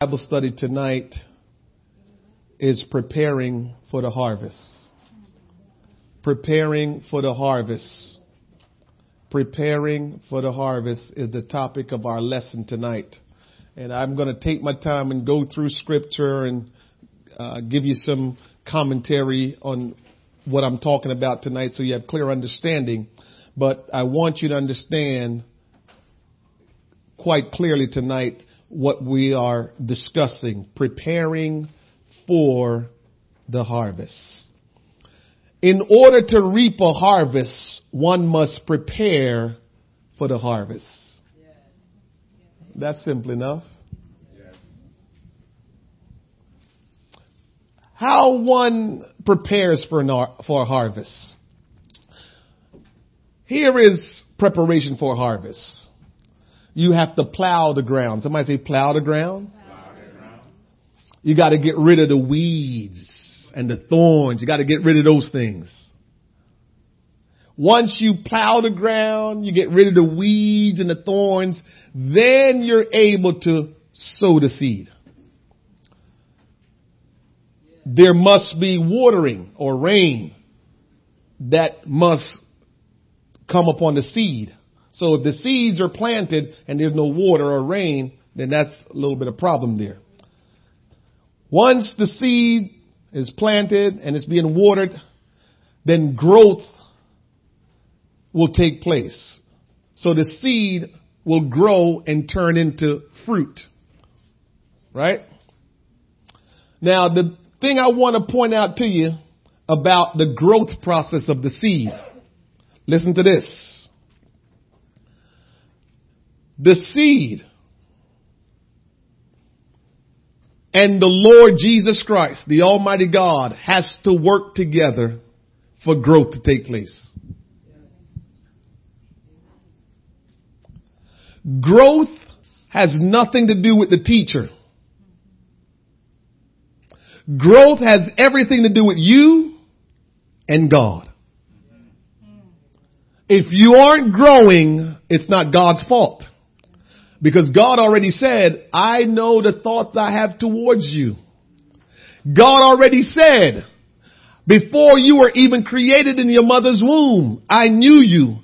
Bible study tonight is preparing for the harvest. Preparing for the harvest. Preparing for the harvest is the topic of our lesson tonight. And I'm going to take my time and go through scripture and uh, give you some commentary on what I'm talking about tonight so you have clear understanding. But I want you to understand quite clearly tonight what we are discussing, preparing for the harvest. In order to reap a harvest, one must prepare for the harvest. That's simple enough. How one prepares for, for a harvest. Here is preparation for harvest you have to plow the ground. Somebody say plow the ground. You got to get rid of the weeds and the thorns. You got to get rid of those things. Once you plow the ground, you get rid of the weeds and the thorns, then you're able to sow the seed. There must be watering or rain that must come upon the seed. So if the seeds are planted and there's no water or rain, then that's a little bit of a problem there. Once the seed is planted and it's being watered, then growth will take place. So the seed will grow and turn into fruit. Right? Now the thing I want to point out to you about the growth process of the seed. Listen to this the seed and the Lord Jesus Christ, the Almighty God, has to work together for growth to take place. Growth has nothing to do with the teacher. Growth has everything to do with you and God. If you aren't growing, it's not God's fault. Because God already said, I know the thoughts I have towards you. God already said, before you were even created in your mother's womb, I knew you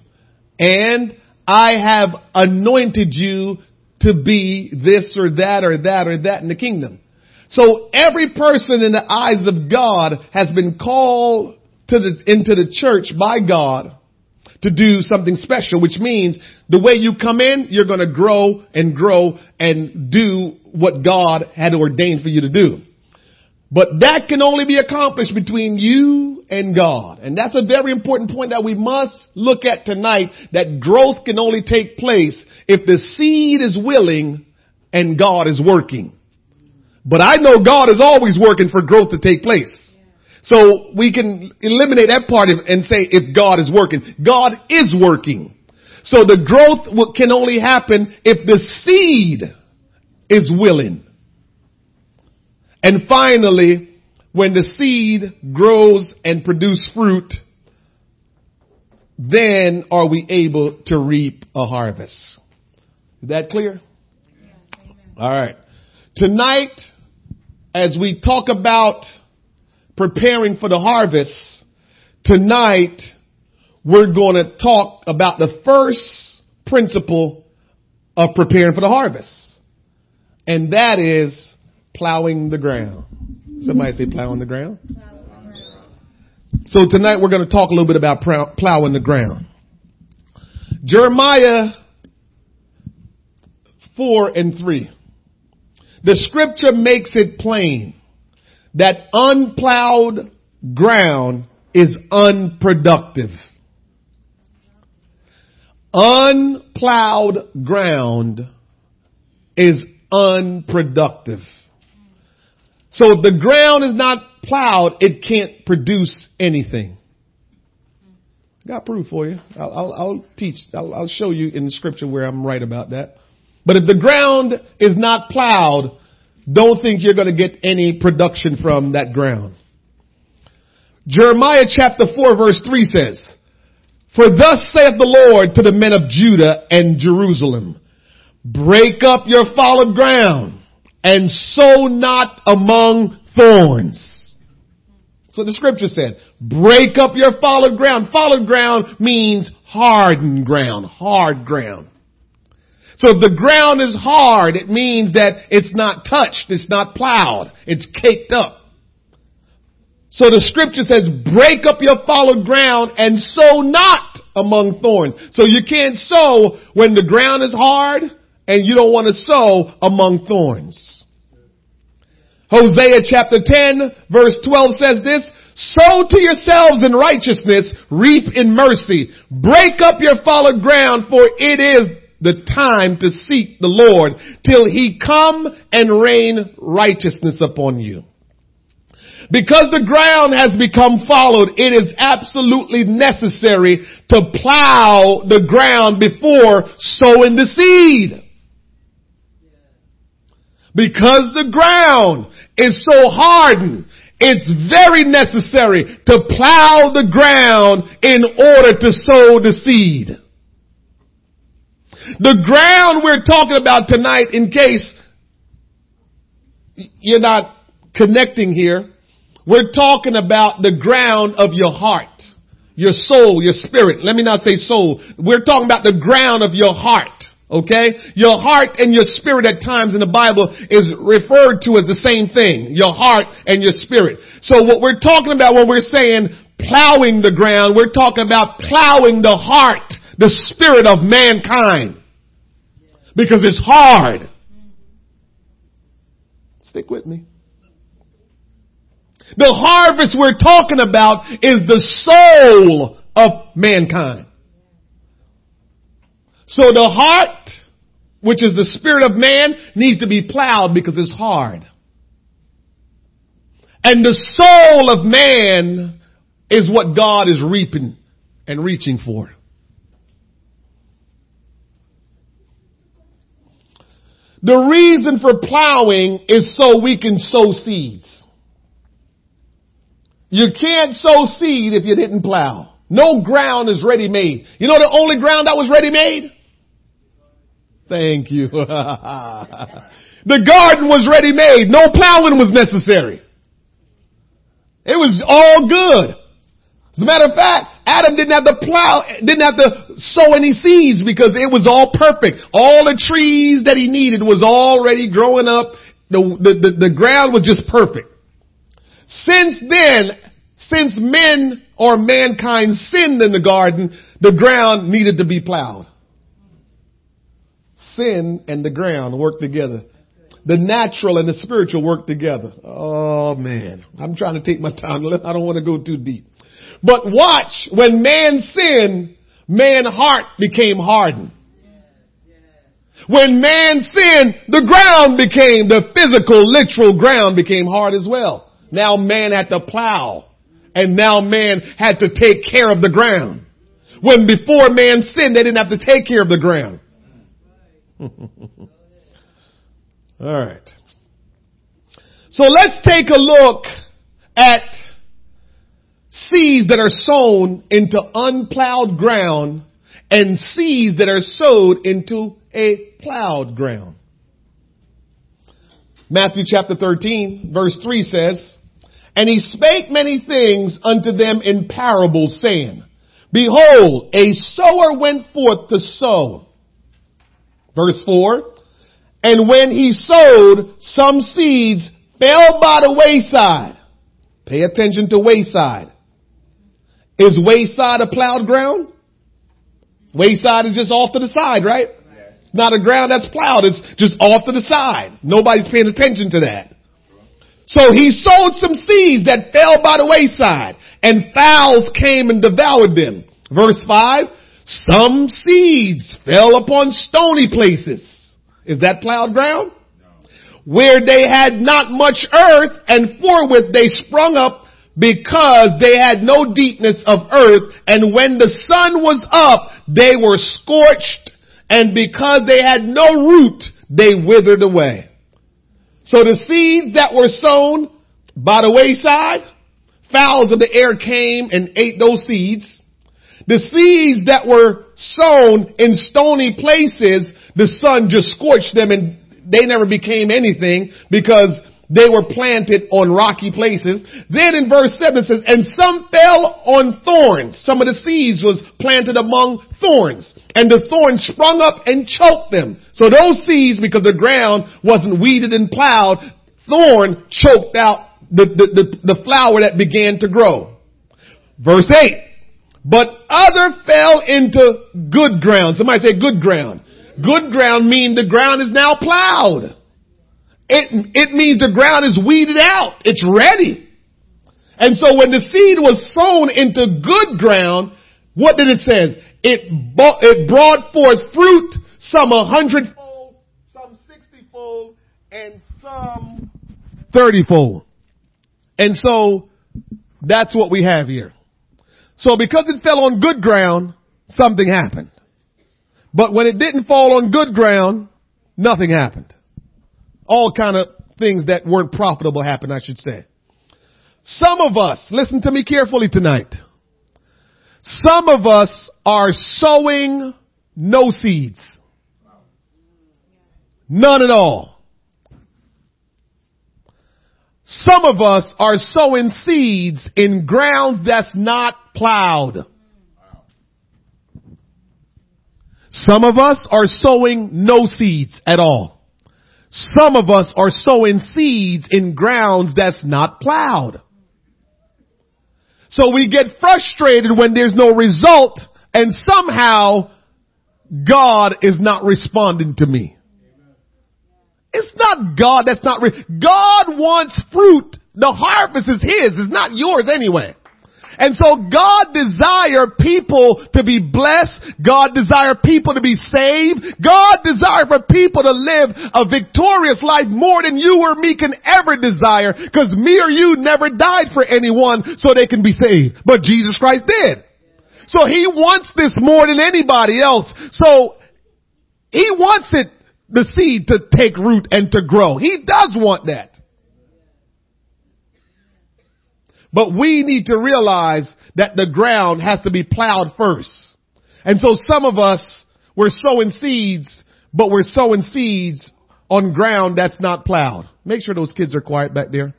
and I have anointed you to be this or that or that or that in the kingdom. So every person in the eyes of God has been called to the, into the church by God to do something special, which means the way you come in, you're going to grow and grow and do what God had ordained for you to do. But that can only be accomplished between you and God. And that's a very important point that we must look at tonight, that growth can only take place if the seed is willing and God is working. But I know God is always working for growth to take place. So we can eliminate that part and say if God is working. God is working. So the growth can only happen if the seed is willing. And finally, when the seed grows and produce fruit, then are we able to reap a harvest. Is that clear? All right. Tonight, as we talk about preparing for the harvest, tonight we're going to talk about the first principle of preparing for the harvest. And that is plowing the ground. Somebody say plowing the ground. So tonight we're going to talk a little bit about plowing the ground. Jeremiah 4 and 3. The scripture makes it plain that unplowed ground is unproductive. Unplowed ground is unproductive. So if the ground is not plowed, it can't produce anything. Got proof for you. I'll, I'll, I'll teach. I'll, I'll show you in the scripture where I'm right about that. But if the ground is not plowed, don't think you're going to get any production from that ground. Jeremiah chapter 4 verse 3 says, For thus saith the Lord to the men of Judah and Jerusalem, break up your fallen ground and sow not among thorns. So the scripture said, break up your fallow ground. Fallow ground means hardened ground, hard ground. So if the ground is hard, it means that it's not touched, it's not plowed, it's caked up. So the scripture says, break up your fallow ground and sow not among thorns. So you can't sow when the ground is hard and you don't want to sow among thorns. Hosea chapter 10 verse 12 says this, sow to yourselves in righteousness, reap in mercy, break up your fallow ground for it is the time to seek the Lord till he come and rain righteousness upon you. Because the ground has become followed, it is absolutely necessary to plow the ground before sowing the seed. Because the ground is so hardened, it's very necessary to plow the ground in order to sow the seed. The ground we're talking about tonight, in case you're not connecting here, we're talking about the ground of your heart, your soul, your spirit. Let me not say soul. We're talking about the ground of your heart. Okay? Your heart and your spirit at times in the Bible is referred to as the same thing. Your heart and your spirit. So what we're talking about when we're saying plowing the ground, we're talking about plowing the heart, the spirit of mankind. Because it's hard. Stick with me. The harvest we're talking about is the soul of mankind. So the heart, which is the spirit of man, needs to be plowed because it's hard. And the soul of man is what God is reaping and reaching for. The reason for plowing is so we can sow seeds. You can't sow seed if you didn't plow. No ground is ready made. You know the only ground that was ready made? Thank you. the garden was ready made. No plowing was necessary. It was all good. As a matter of fact, Adam didn't have to plow, didn't have to sow any seeds because it was all perfect. All the trees that he needed was already growing up. The, the, the, the ground was just perfect. Since then, since men or mankind sinned in the garden, the ground needed to be plowed. Sin and the ground work together. The natural and the spiritual work together. Oh man, I'm trying to take my time. I don't want to go too deep. But watch, when man sinned, man's heart became hardened. When man sinned, the ground became, the physical, literal ground became hard as well. Now man had to plow. And now man had to take care of the ground. When before man sinned, they didn't have to take care of the ground. Alright. So let's take a look at seeds that are sown into unplowed ground and seeds that are sowed into a plowed ground. Matthew chapter 13 verse 3 says, And he spake many things unto them in parables saying, Behold, a sower went forth to sow. Verse 4, And when he sowed, some seeds fell by the wayside. Pay attention to wayside. Is wayside a plowed ground? Wayside is just off to the side, right? Not a ground that's plowed. It's just off to the side. Nobody's paying attention to that. So he sowed some seeds that fell by the wayside and fowls came and devoured them. Verse five, some seeds fell upon stony places. Is that plowed ground? Where they had not much earth and forthwith they sprung up because they had no deepness of earth and when the sun was up they were scorched and because they had no root they withered away. So the seeds that were sown by the wayside, fowls of the air came and ate those seeds. The seeds that were sown in stony places, the sun just scorched them and they never became anything because they were planted on rocky places. Then in verse 7 it says, and some fell on thorns. Some of the seeds was planted among thorns. And the thorns sprung up and choked them. So those seeds, because the ground wasn't weeded and plowed, thorn choked out the, the, the, the flower that began to grow. Verse 8. But other fell into good ground. Somebody say good ground. Good ground mean the ground is now plowed. It, it means the ground is weeded out. It's ready. And so when the seed was sown into good ground, what did it say? It, it brought forth fruit, some a hundredfold, some sixtyfold, and some thirtyfold. And so that's what we have here. So because it fell on good ground, something happened. But when it didn't fall on good ground, nothing happened. All kind of things that weren't profitable happened, I should say. Some of us, listen to me carefully tonight. Some of us are sowing no seeds. None at all. Some of us are sowing seeds in grounds that's not plowed. Some of us are sowing no seeds at all. Some of us are sowing seeds in grounds that's not plowed. So we get frustrated when there's no result and somehow God is not responding to me. It's not God that's not, re- God wants fruit. The harvest is His. It's not yours anyway. And so God desire people to be blessed. God desire people to be saved. God desire for people to live a victorious life more than you or me can ever desire because me or you never died for anyone so they can be saved. But Jesus Christ did. So he wants this more than anybody else. So he wants it, the seed to take root and to grow. He does want that. But we need to realize that the ground has to be plowed first. And so some of us, we're sowing seeds, but we're sowing seeds on ground that's not plowed. Make sure those kids are quiet back there.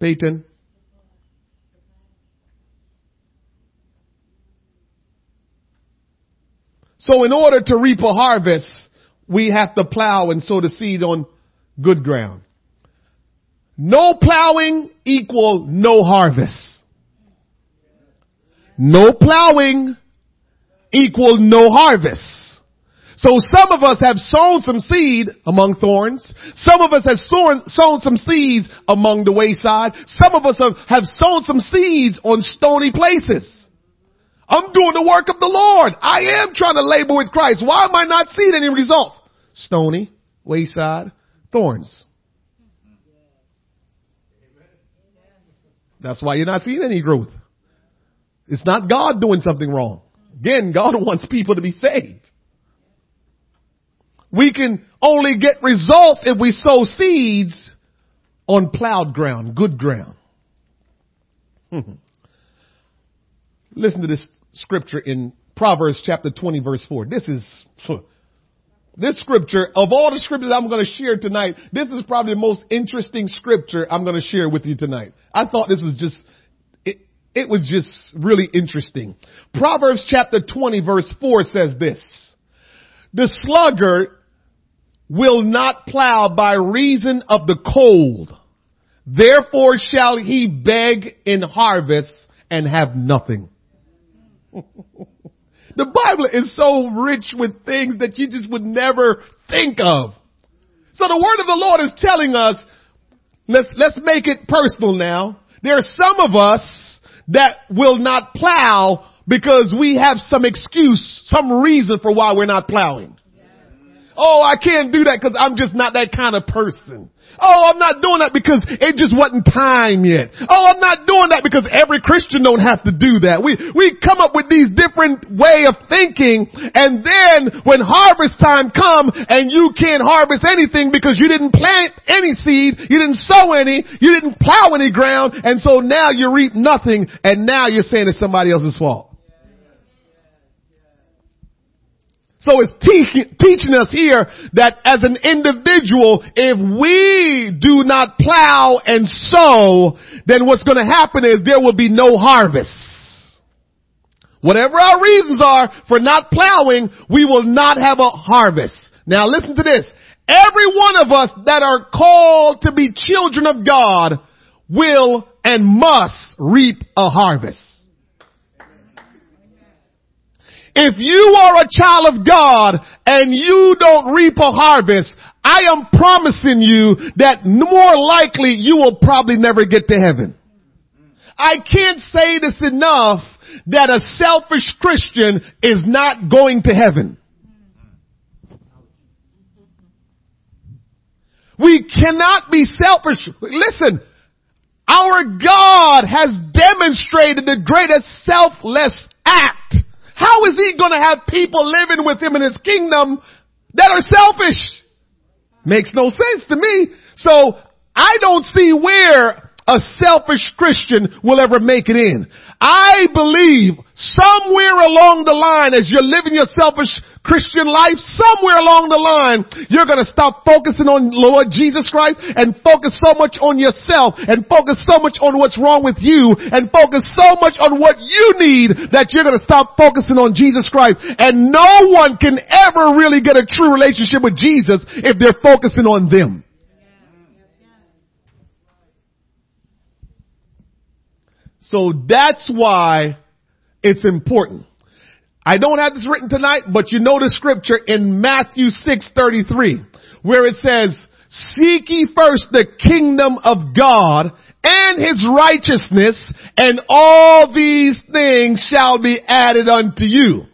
Peyton. So in order to reap a harvest, we have to plow and sow the seed on good ground. No plowing equal no harvest. No plowing equal no harvest. So some of us have sown some seed among thorns. Some of us have sown, sown some seeds among the wayside. Some of us have, have sown some seeds on stony places. I'm doing the work of the Lord. I am trying to labor with Christ. Why am I not seeing any results? Stony, wayside, thorns. That's why you're not seeing any growth. It's not God doing something wrong. Again, God wants people to be saved. We can only get results if we sow seeds on plowed ground, good ground. Listen to this scripture in Proverbs chapter 20 verse 4. This is this scripture, of all the scriptures I'm going to share tonight, this is probably the most interesting scripture I'm going to share with you tonight. I thought this was just, it, it was just really interesting. Proverbs chapter 20 verse 4 says this, the sluggard will not plow by reason of the cold. Therefore shall he beg in harvest and have nothing. The Bible is so rich with things that you just would never think of. So the word of the Lord is telling us, let's, let's make it personal now. There are some of us that will not plow because we have some excuse, some reason for why we're not plowing. Oh, I can't do that because I'm just not that kind of person. Oh, I'm not doing that because it just wasn't time yet. Oh, I'm not doing that because every Christian don't have to do that. We, we come up with these different way of thinking and then when harvest time come and you can't harvest anything because you didn't plant any seed, you didn't sow any, you didn't plow any ground and so now you reap nothing and now you're saying it's somebody else's fault. So it's te- teaching us here that as an individual, if we do not plow and sow, then what's going to happen is there will be no harvest. Whatever our reasons are for not plowing, we will not have a harvest. Now listen to this. Every one of us that are called to be children of God will and must reap a harvest. If you are a child of God and you don't reap a harvest, I am promising you that more likely you will probably never get to heaven. I can't say this enough that a selfish Christian is not going to heaven. We cannot be selfish. Listen, our God has demonstrated the greatest selfless act how is he to have people living with him in his kingdom that are selfish? Makes no sense to me. So I don't see where a selfish Christian will ever make it in. I believe somewhere along the line as you're living your selfish Christian life, somewhere along the line, you're gonna stop focusing on Lord Jesus Christ and focus so much on yourself and focus so much on what's wrong with you and focus so much on what you need that you're gonna stop focusing on Jesus Christ. And no one can ever really get a true relationship with Jesus if they're focusing on them. So that's why it's important. I don't have this written tonight, but you know the scripture in Matthew 6:33 where it says, "Seek ye first the kingdom of God and his righteousness, and all these things shall be added unto you."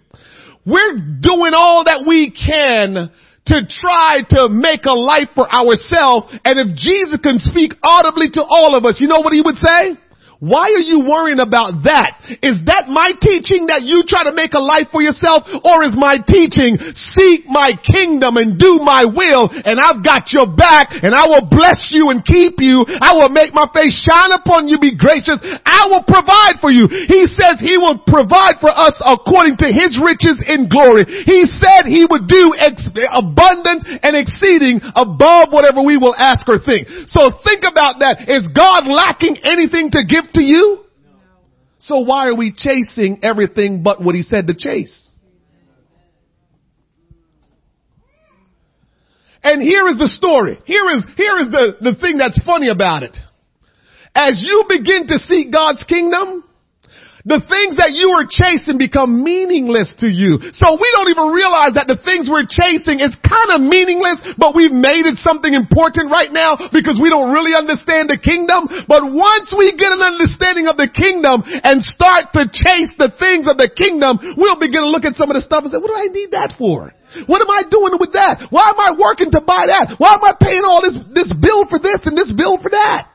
We're doing all that we can to try to make a life for ourselves, and if Jesus can speak audibly to all of us, you know what he would say? Why are you worrying about that? Is that my teaching that you try to make a life for yourself or is my teaching seek my kingdom and do my will and I've got your back and I will bless you and keep you. I will make my face shine upon you, be gracious. I will provide for you. He says he will provide for us according to his riches in glory. He said he would do ex- abundant and exceeding above whatever we will ask or think. So think about that. Is God lacking anything to give to you? So why are we chasing everything but what he said to chase? And here is the story. Here is, here is the, the thing that's funny about it. As you begin to seek God's kingdom, the things that you were chasing become meaningless to you. So we don't even realize that the things we're chasing is kind of meaningless, but we've made it something important right now because we don't really understand the kingdom. But once we get an understanding of the kingdom and start to chase the things of the kingdom, we'll begin to look at some of the stuff and say, what do I need that for? What am I doing with that? Why am I working to buy that? Why am I paying all this, this bill for this and this bill for that?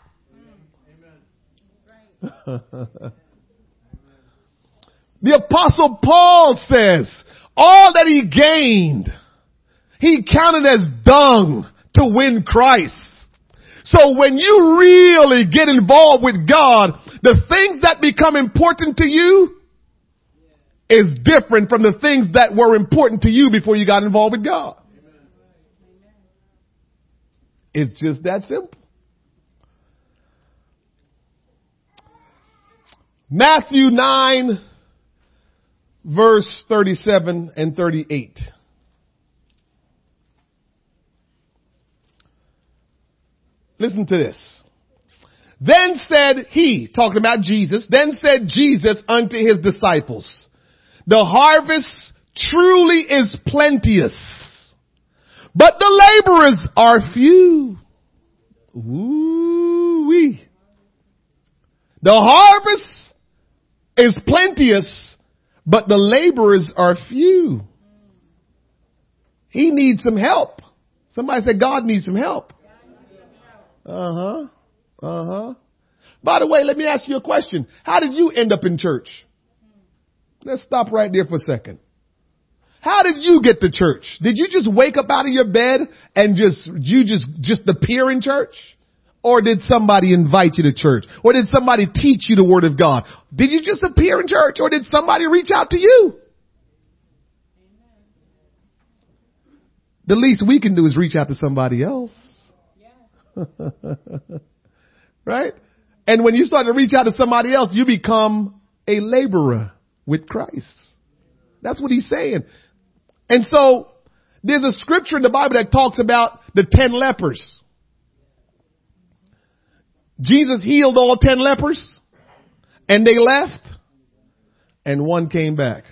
Amen. The apostle Paul says, all that he gained, he counted as dung to win Christ. So when you really get involved with God, the things that become important to you is different from the things that were important to you before you got involved with God. It's just that simple. Matthew 9 verse 37 and 38. Listen to this. Then said he, talking about Jesus, then said Jesus unto his disciples, the harvest truly is plenteous, but the laborers are few. Ooh-wee. The harvest is plenteous, but the laborers are few. He needs some help. Somebody said God needs some help. Uh huh. Uh huh. By the way, let me ask you a question. How did you end up in church? Let's stop right there for a second. How did you get to church? Did you just wake up out of your bed and just, you just, just appear in church? Or did somebody invite you to church? Or did somebody teach you the word of God? Did you just appear in church or did somebody reach out to you? the least we can do is reach out to somebody else. right? And when you start to reach out to somebody else, you become a laborer with Christ. That's what he's saying. And so there's a scripture in the Bible that talks about the ten lepers. Jesus healed all ten lepers and they left and one came back.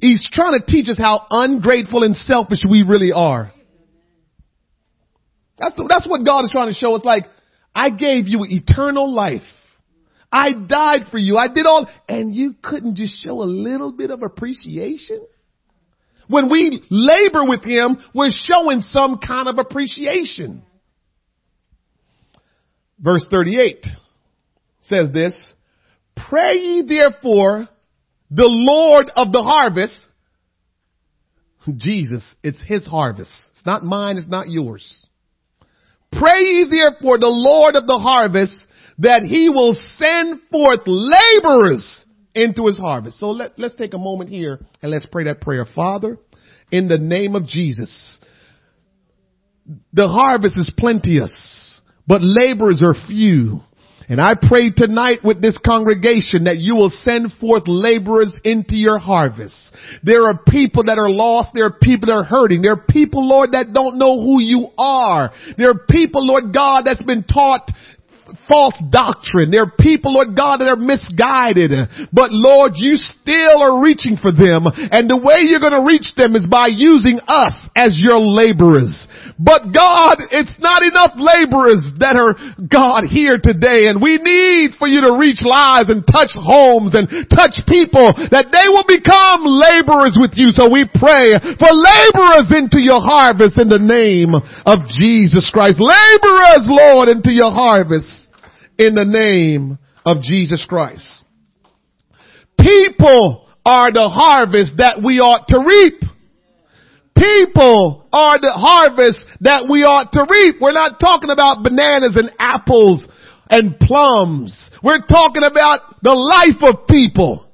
He's trying to teach us how ungrateful and selfish we really are. That's, that's what God is trying to show us. Like, I gave you eternal life. I died for you. I did all, and you couldn't just show a little bit of appreciation? When we labor with Him, we're showing some kind of appreciation. Verse 38 says this, Pray ye therefore the Lord of the harvest, Jesus, it's His harvest. It's not mine, it's not yours. Pray ye therefore the Lord of the harvest that he will send forth laborers into his harvest. So let, let's take a moment here and let's pray that prayer. Father, in the name of Jesus, the harvest is plenteous, but laborers are few. And I pray tonight with this congregation that you will send forth laborers into your harvest. There are people that are lost. There are people that are hurting. There are people, Lord, that don't know who you are. There are people, Lord God, that's been taught false doctrine. There are people, Lord God, that are misguided. But Lord, you still are reaching for them. And the way you're going to reach them is by using us as your laborers. But God, it's not enough laborers that are God here today. And we need for you to reach lives and touch homes and touch people that they will become laborers with you. So we pray for laborers into your harvest in the name of Jesus Christ. Laborers, Lord, into your harvest in the name of Jesus Christ. People are the harvest that we ought to reap. People are the harvest that we ought to reap. We're not talking about bananas and apples and plums. We're talking about the life of people.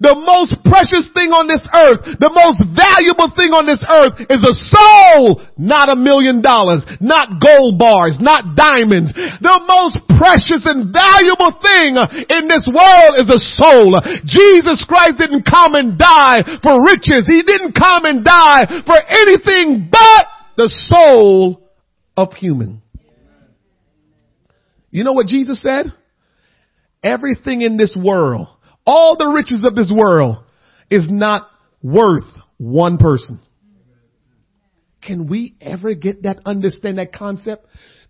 The most precious thing on this earth, the most valuable thing on this earth is a soul, not a million dollars, not gold bars, not diamonds. The most precious and valuable thing in this world is a soul. Jesus Christ didn't come and die for riches. He didn't come and die for anything but the soul of human. You know what Jesus said? Everything in this world all the riches of this world is not worth one person. Can we ever get that, understand that concept?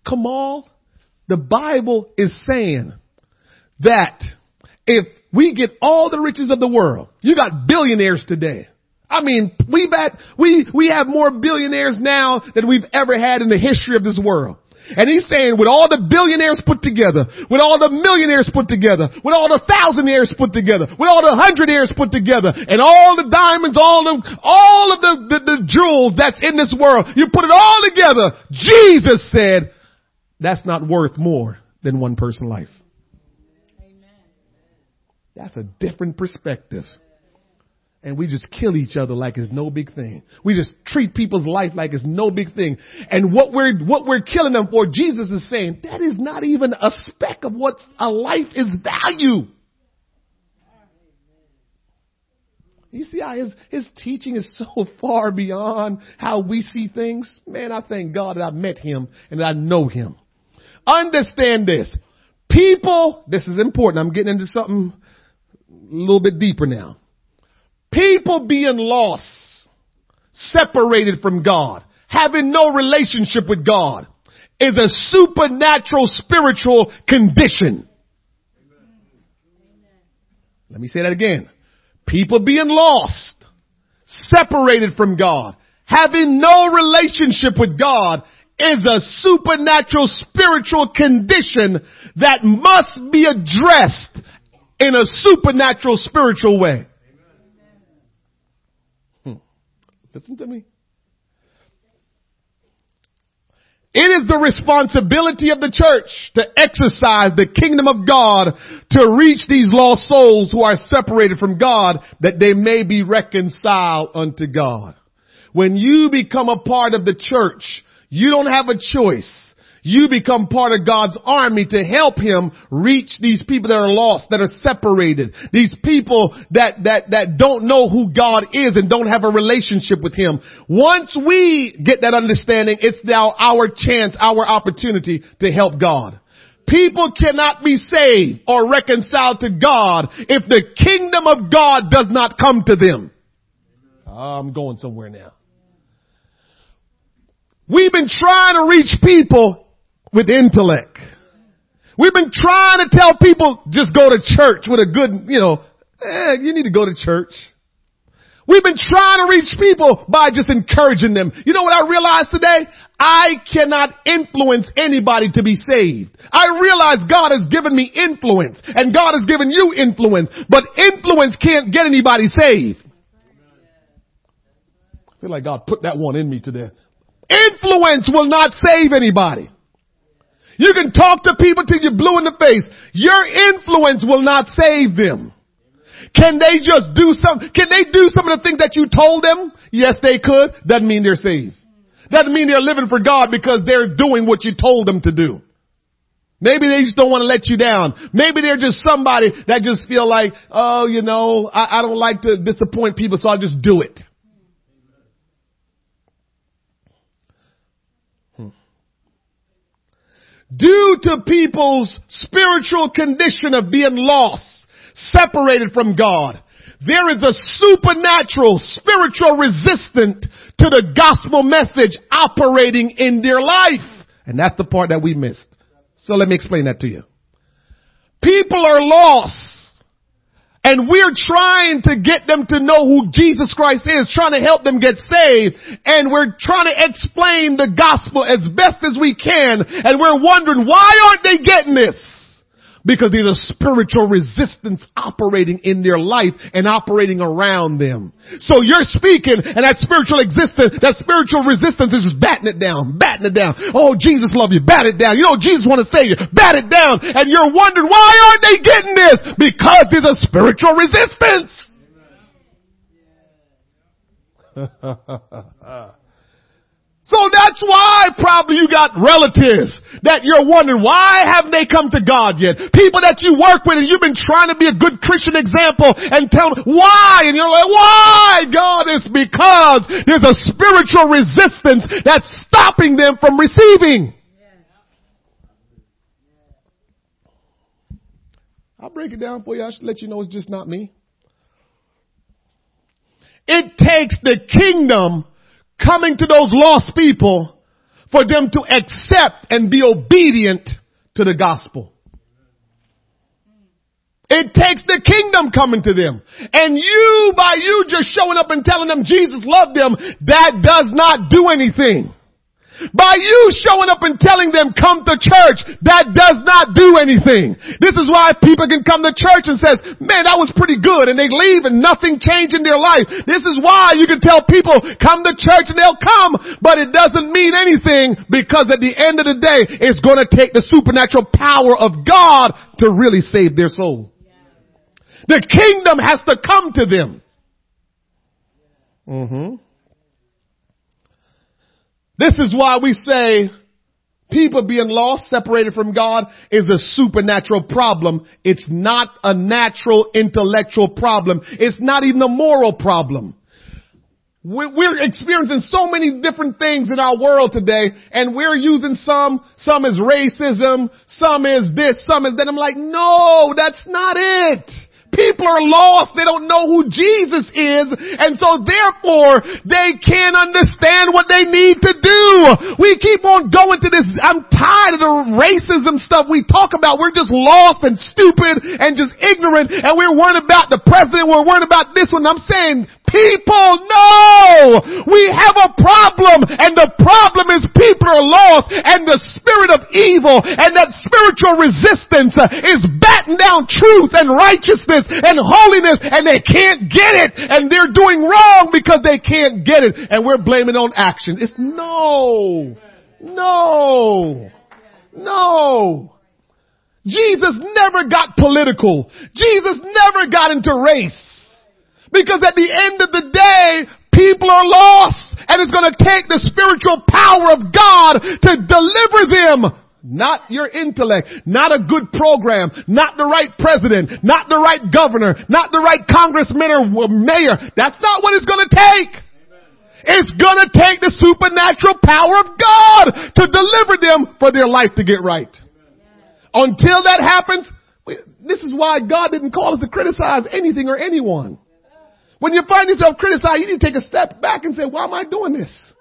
Kamal, the Bible is saying that if we get all the riches of the world, you got billionaires today. I mean, we bet, we, we have more billionaires now than we've ever had in the history of this world. And he's saying with all the billionaires put together, with all the millionaires put together, with all the thousandaires put together, with all the hundredaires put together, and all the diamonds, all the, all of the, the, the jewels that's in this world, you put it all together, Jesus said, that's not worth more than one person's life. Amen. That's a different perspective and we just kill each other like it's no big thing. We just treat people's life like it's no big thing. And what we're, what we're killing them for, Jesus is saying, that is not even a speck of what a life is value. You see how his, his teaching is so far beyond how we see things? Man, I thank God that I met him and that I know him. Understand this. People, this is important. I'm getting into something a little bit deeper now. People being lost, separated from God, having no relationship with God is a supernatural spiritual condition. Let me say that again. People being lost, separated from God, having no relationship with God is a supernatural spiritual condition that must be addressed in a supernatural spiritual way. Listen to me. It is the responsibility of the church to exercise the kingdom of God to reach these lost souls who are separated from God that they may be reconciled unto God. When you become a part of the church, you don't have a choice. You become part of God's army to help him reach these people that are lost, that are separated. These people that, that, that don't know who God is and don't have a relationship with him. Once we get that understanding, it's now our chance, our opportunity to help God. People cannot be saved or reconciled to God if the kingdom of God does not come to them. Ah, I'm going somewhere now. We've been trying to reach people with intellect. We've been trying to tell people just go to church with a good, you know, eh, you need to go to church. We've been trying to reach people by just encouraging them. You know what I realized today? I cannot influence anybody to be saved. I realize God has given me influence and God has given you influence, but influence can't get anybody saved. I feel like God put that one in me today. Influence will not save anybody. You can talk to people till you're blue in the face. Your influence will not save them. Can they just do some, can they do some of the things that you told them? Yes, they could. Doesn't mean they're saved. Doesn't mean they're living for God because they're doing what you told them to do. Maybe they just don't want to let you down. Maybe they're just somebody that just feel like, oh, you know, I, I don't like to disappoint people, so I'll just do it. Hmm. Due to people's spiritual condition of being lost, separated from God, there is a supernatural spiritual resistance to the gospel message operating in their life. And that's the part that we missed. So let me explain that to you. People are lost and we're trying to get them to know who Jesus Christ is, trying to help them get saved. And we're trying to explain the gospel as best as we can. And we're wondering, why aren't they getting this? Because there's a spiritual resistance operating in their life and operating around them. So you're speaking and that spiritual existence, that spiritual resistance is just batting it down, batting it down. Oh, Jesus love you, bat it down. You know, Jesus want to save you, bat it down. And you're wondering, why aren't they getting this? Because there's a spiritual resistance. So that's why probably you got relatives that you're wondering why haven't they come to God yet? People that you work with and you've been trying to be a good Christian example and tell them why and you're like, why God? It's because there's a spiritual resistance that's stopping them from receiving. I'll break it down for you. I should let you know it's just not me. It takes the kingdom coming to those lost people for them to accept and be obedient to the gospel. It takes the kingdom coming to them. And you, by you just showing up and telling them Jesus loved them, that does not do anything. By you showing up and telling them come to church, that does not do anything. This is why people can come to church and says, man, that was pretty good and they leave and nothing changed in their life. This is why you can tell people come to church and they'll come, but it doesn't mean anything because at the end of the day, it's going to take the supernatural power of God to really save their soul. The kingdom has to come to them. Mm-hmm. This is why we say people being lost, separated from God is a supernatural problem. It's not a natural intellectual problem. It's not even a moral problem. We're experiencing so many different things in our world today and we're using some, some is racism, some is this, some is that. I'm like, no, that's not it. People are lost. They don't know who Jesus is. And so therefore they can't understand what they need to do. We keep on going to this. I'm tired of the racism stuff we talk about. We're just lost and stupid and just ignorant and we're worried about the president. We're worried about this one. I'm saying people know we have a problem and the problem is people are lost and the spirit of evil and that spiritual resistance is batting down truth and righteousness and holiness and they can't get it and they're doing wrong because they can't get it and we're blaming on actions. It's no, no, no. Jesus never got political. Jesus never got into race. Because at the end of the day, people are lost And it's going to take the spiritual power of God to deliver them not your intellect, not a good program, not the right president, not the right governor, not the right congressman or mayor. That's not what it's gonna take. It's gonna take the supernatural power of God to deliver them for their life to get right. Until that happens, this is why God didn't call us to criticize anything or anyone. When you find yourself criticized, you need to take a step back and say, why am I doing this?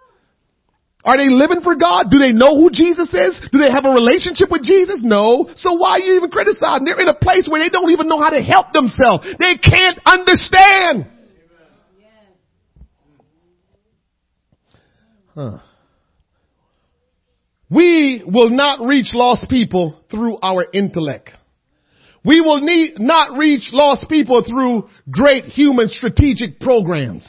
Are they living for God? Do they know who Jesus is? Do they have a relationship with Jesus? No. So why are you even criticizing? They're in a place where they don't even know how to help themselves. They can't understand. Huh. We will not reach lost people through our intellect. We will need, not reach lost people through great human strategic programs.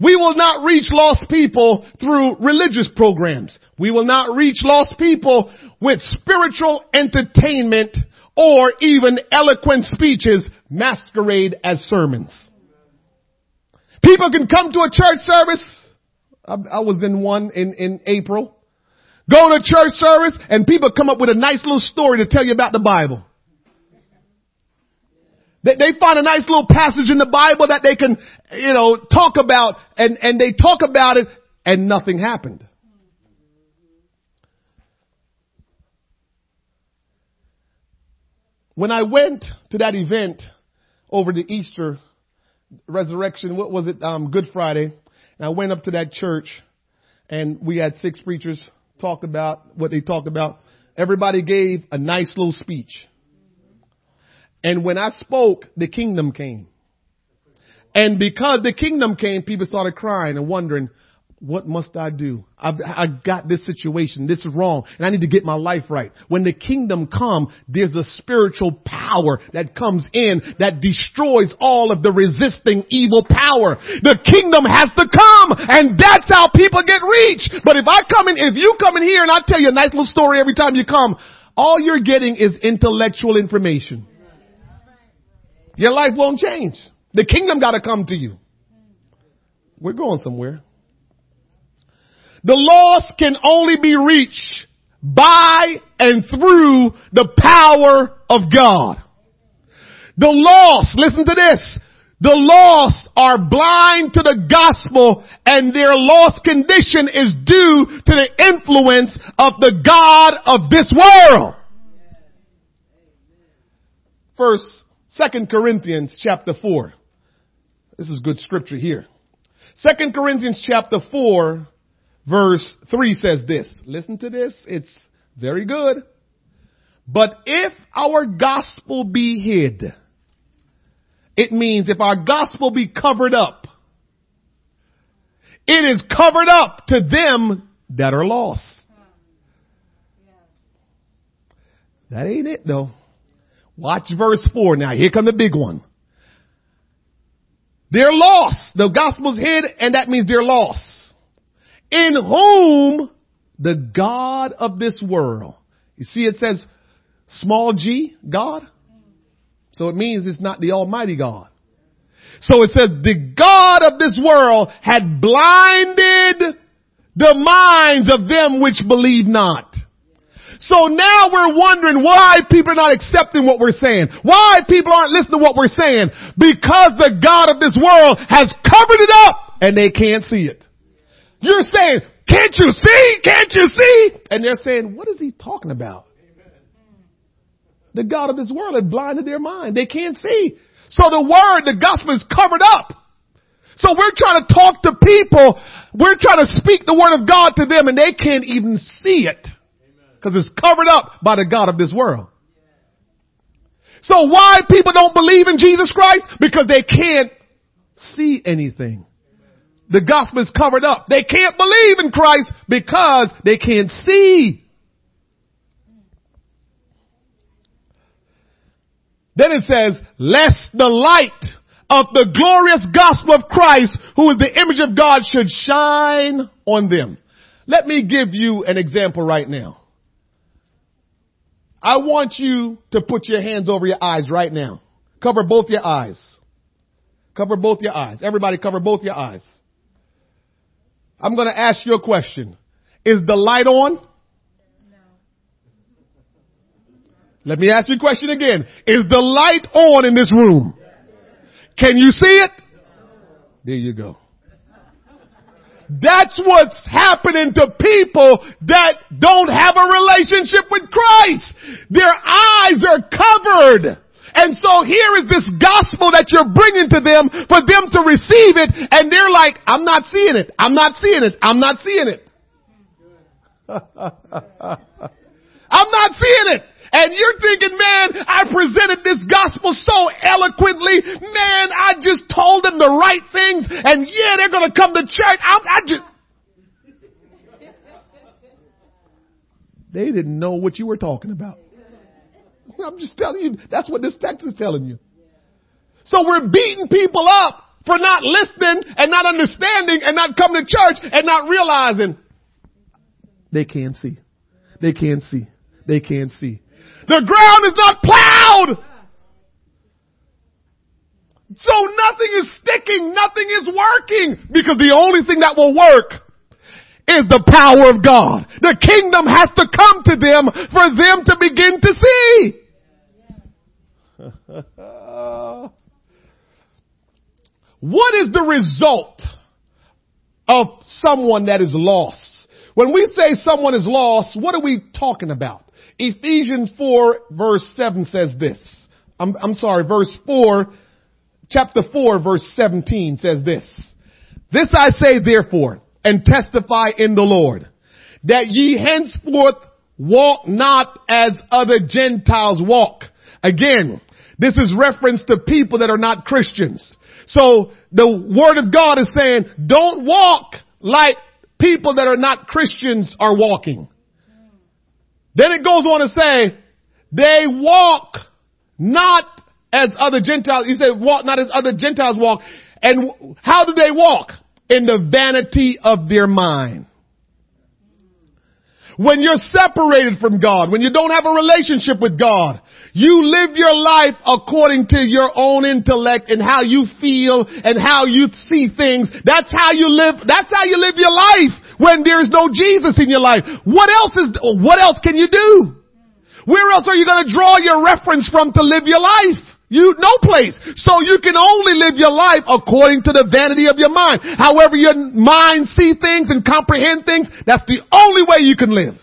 We will not reach lost people through religious programs. We will not reach lost people with spiritual entertainment or even eloquent speeches masquerade as sermons. People can come to a church service. I, I was in one in, in April. Go to church service and people come up with a nice little story to tell you about the Bible. They, they find a nice little passage in the Bible that they can, you know, talk about and, and they talk about it and nothing happened. When I went to that event over the Easter resurrection, what was it? Um, Good Friday. And I went up to that church and we had six preachers talk about what they talked about. Everybody gave a nice little speech. And when I spoke, the kingdom came. And because the kingdom came, people started crying and wondering, what must I do? I've, I got this situation. This is wrong. And I need to get my life right. When the kingdom come, there's a spiritual power that comes in that destroys all of the resisting evil power. The kingdom has to come and that's how people get reached. But if I come in, if you come in here and I tell you a nice little story every time you come, all you're getting is intellectual information. Your life won't change. The kingdom gotta come to you. We're going somewhere. The lost can only be reached by and through the power of God. The lost, listen to this, the lost are blind to the gospel and their lost condition is due to the influence of the God of this world. First Second Corinthians chapter 4. This is good scripture here. Second Corinthians chapter 4 verse 3 says this. Listen to this. It's very good. But if our gospel be hid, it means if our gospel be covered up, it is covered up to them that are lost. That ain't it though. Watch verse 4 now. Here come the big one. They're lost. The gospel's hid and that means they're lost. In whom the God of this world. You see it says small g, God. So it means it's not the almighty God. So it says the God of this world had blinded the minds of them which believe not. So now we're wondering why people are not accepting what we're saying. Why people aren't listening to what we're saying. Because the God of this world has covered it up and they can't see it. You're saying, can't you see? Can't you see? And they're saying, what is he talking about? The God of this world has blinded their mind. They can't see. So the word, the gospel is covered up. So we're trying to talk to people. We're trying to speak the word of God to them and they can't even see it. Because it's covered up by the God of this world. So why people don't believe in Jesus Christ? Because they can't see anything. The gospel is covered up. They can't believe in Christ because they can't see. Then it says, lest the light of the glorious gospel of Christ, who is the image of God, should shine on them. Let me give you an example right now. I want you to put your hands over your eyes right now. Cover both your eyes. Cover both your eyes. Everybody cover both your eyes. I'm going to ask you a question. Is the light on? Let me ask you a question again. Is the light on in this room? Can you see it? There you go. That's what's happening to people that don't have a relationship with Christ. Their eyes are covered. And so here is this gospel that you're bringing to them for them to receive it and they're like, I'm not seeing it. I'm not seeing it. I'm not seeing it. I'm not seeing it. And you're thinking, man, I presented this gospel so eloquently. Man, I just told them the right things and yeah, they're going to come to church. I, I just, they didn't know what you were talking about. I'm just telling you, that's what this text is telling you. So we're beating people up for not listening and not understanding and not coming to church and not realizing they can't see. They can't see. They can't see. The ground is not plowed. So nothing is sticking. Nothing is working because the only thing that will work is the power of God. The kingdom has to come to them for them to begin to see. what is the result of someone that is lost? When we say someone is lost, what are we talking about? Ephesians 4 verse 7 says this. I'm, I'm sorry, verse 4, chapter 4 verse 17 says this. This I say therefore and testify in the Lord that ye henceforth walk not as other Gentiles walk. Again, this is reference to people that are not Christians. So the word of God is saying, don't walk like people that are not Christians are walking. Then it goes on to say, they walk not as other Gentiles. He said walk not as other Gentiles walk. And how do they walk? In the vanity of their mind. When you're separated from God, when you don't have a relationship with God, you live your life according to your own intellect and how you feel and how you see things. That's how you live, that's how you live your life when there's no Jesus in your life. What else is, what else can you do? Where else are you going to draw your reference from to live your life? You, no place. So you can only live your life according to the vanity of your mind. However your mind see things and comprehend things, that's the only way you can live.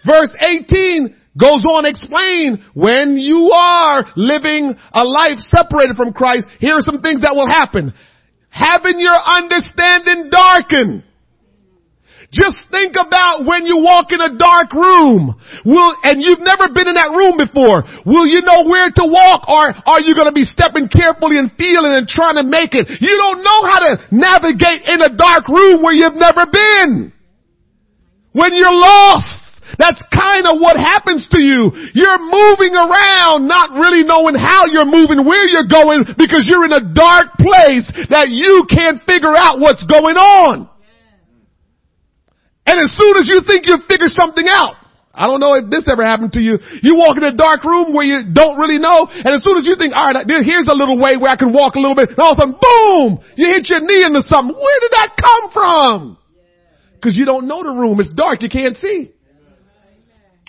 Verse 18 goes on explain when you are living a life separated from Christ, here are some things that will happen. Having your understanding darkened. Just think about when you walk in a dark room. Will, and you've never been in that room before. Will you know where to walk or are you going to be stepping carefully and feeling and trying to make it? You don't know how to navigate in a dark room where you've never been. When you're lost. That's kind of what happens to you. You're moving around, not really knowing how you're moving, where you're going, because you're in a dark place that you can't figure out what's going on. And as soon as you think you've figured something out, I don't know if this ever happened to you. You walk in a dark room where you don't really know, and as soon as you think, alright, here's a little way where I can walk a little bit, and all of a sudden, boom! You hit your knee into something. Where did that come from? Cause you don't know the room. It's dark. You can't see.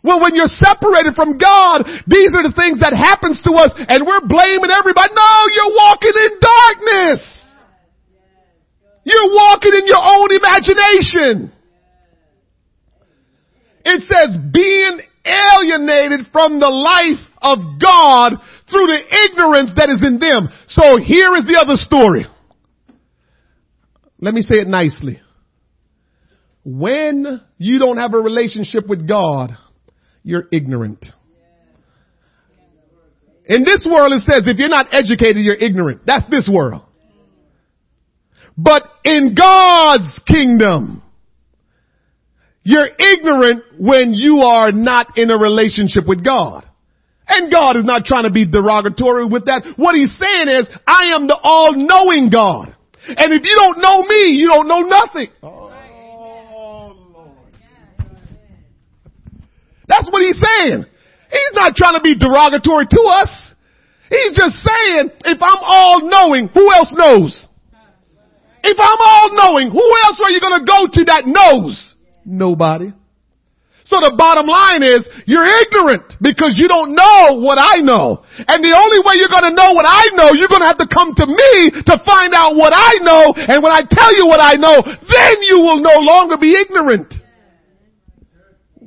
Well, when you're separated from God, these are the things that happens to us and we're blaming everybody. No, you're walking in darkness. You're walking in your own imagination. It says being alienated from the life of God through the ignorance that is in them. So here is the other story. Let me say it nicely. When you don't have a relationship with God, you're ignorant. In this world it says if you're not educated, you're ignorant. That's this world. But in God's kingdom, you're ignorant when you are not in a relationship with God. And God is not trying to be derogatory with that. What he's saying is, I am the all-knowing God. And if you don't know me, you don't know nothing. Oh, That's what he's saying. He's not trying to be derogatory to us. He's just saying, if I'm all knowing, who else knows? If I'm all knowing, who else are you going to go to that knows? Nobody. So the bottom line is you're ignorant because you don't know what I know. And the only way you're going to know what I know, you're going to have to come to me to find out what I know. And when I tell you what I know, then you will no longer be ignorant.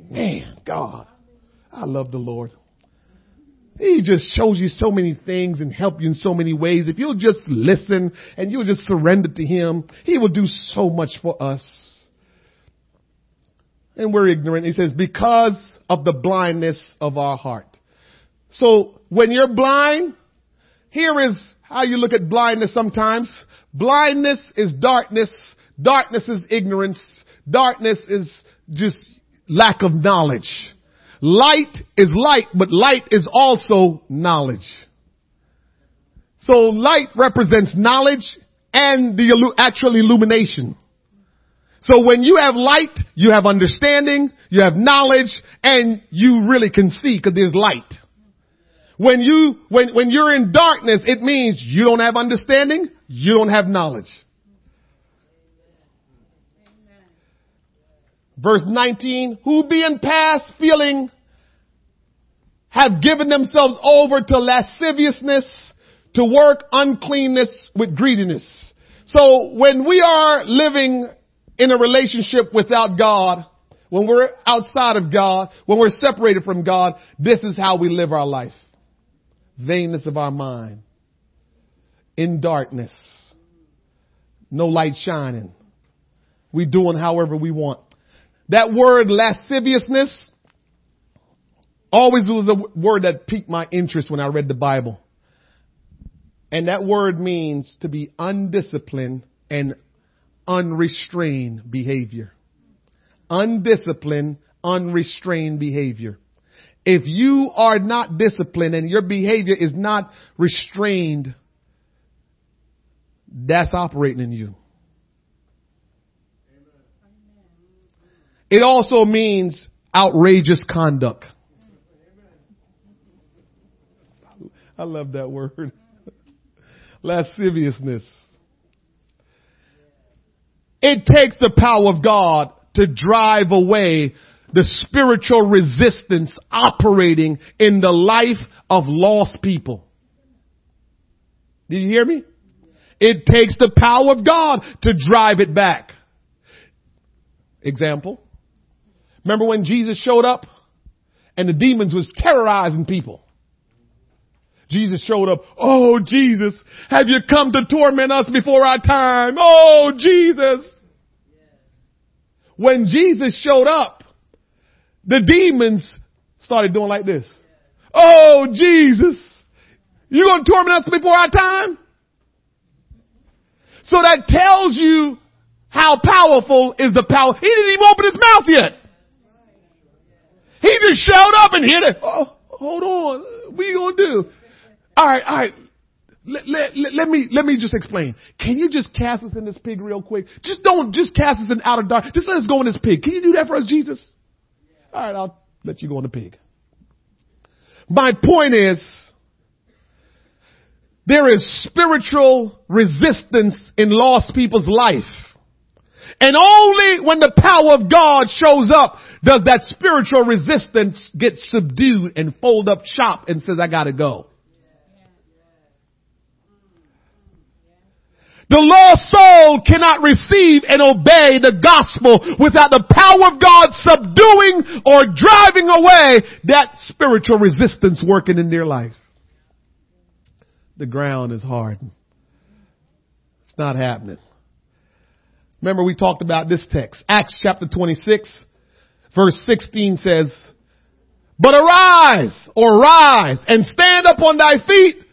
Man, God, I love the Lord. He just shows you so many things and help you in so many ways. If you'll just listen and you'll just surrender to Him, He will do so much for us and we're ignorant. He says, because of the blindness of our heart. So when you're blind, here is how you look at blindness sometimes. Blindness is darkness. Darkness is ignorance. Darkness is just lack of knowledge. Light is light, but light is also knowledge. So light represents knowledge and the actual illumination. So when you have light, you have understanding, you have knowledge, and you really can see because there's light. When you, when, when you're in darkness, it means you don't have understanding, you don't have knowledge. Verse 19, who being past feeling have given themselves over to lasciviousness, to work uncleanness with greediness. So when we are living in a relationship without God, when we're outside of God, when we're separated from God, this is how we live our life. Vainness of our mind. In darkness. No light shining. We doing however we want. That word lasciviousness always was a word that piqued my interest when I read the Bible. And that word means to be undisciplined and unrestrained behavior. Undisciplined, unrestrained behavior. If you are not disciplined and your behavior is not restrained, that's operating in you. It also means outrageous conduct. I love that word. Lasciviousness. It takes the power of God to drive away the spiritual resistance operating in the life of lost people. Did you hear me? It takes the power of God to drive it back. Example. Remember when Jesus showed up and the demons was terrorizing people? Jesus showed up. Oh, Jesus, have you come to torment us before our time? Oh, Jesus. When Jesus showed up, the demons started doing like this. Oh, Jesus, you gonna torment us before our time? So that tells you how powerful is the power. He didn't even open his mouth yet. He just showed up and hit it. Oh, hold on. What are you gonna do? All right, all right. Let, let, let, let, me let me just explain. Can you just cast us in this pig real quick? Just don't just cast us in outer dark. Just let us go in this pig. Can you do that for us, Jesus? All right, I'll let you go in the pig. My point is, there is spiritual resistance in lost people's life. And only when the power of God shows up does that spiritual resistance get subdued and fold up shop and says, I gotta go. The lost soul cannot receive and obey the gospel without the power of God subduing or driving away that spiritual resistance working in their life. The ground is hard. It's not happening. Remember we talked about this text. Acts chapter 26 verse 16 says, but arise or rise and stand up on thy feet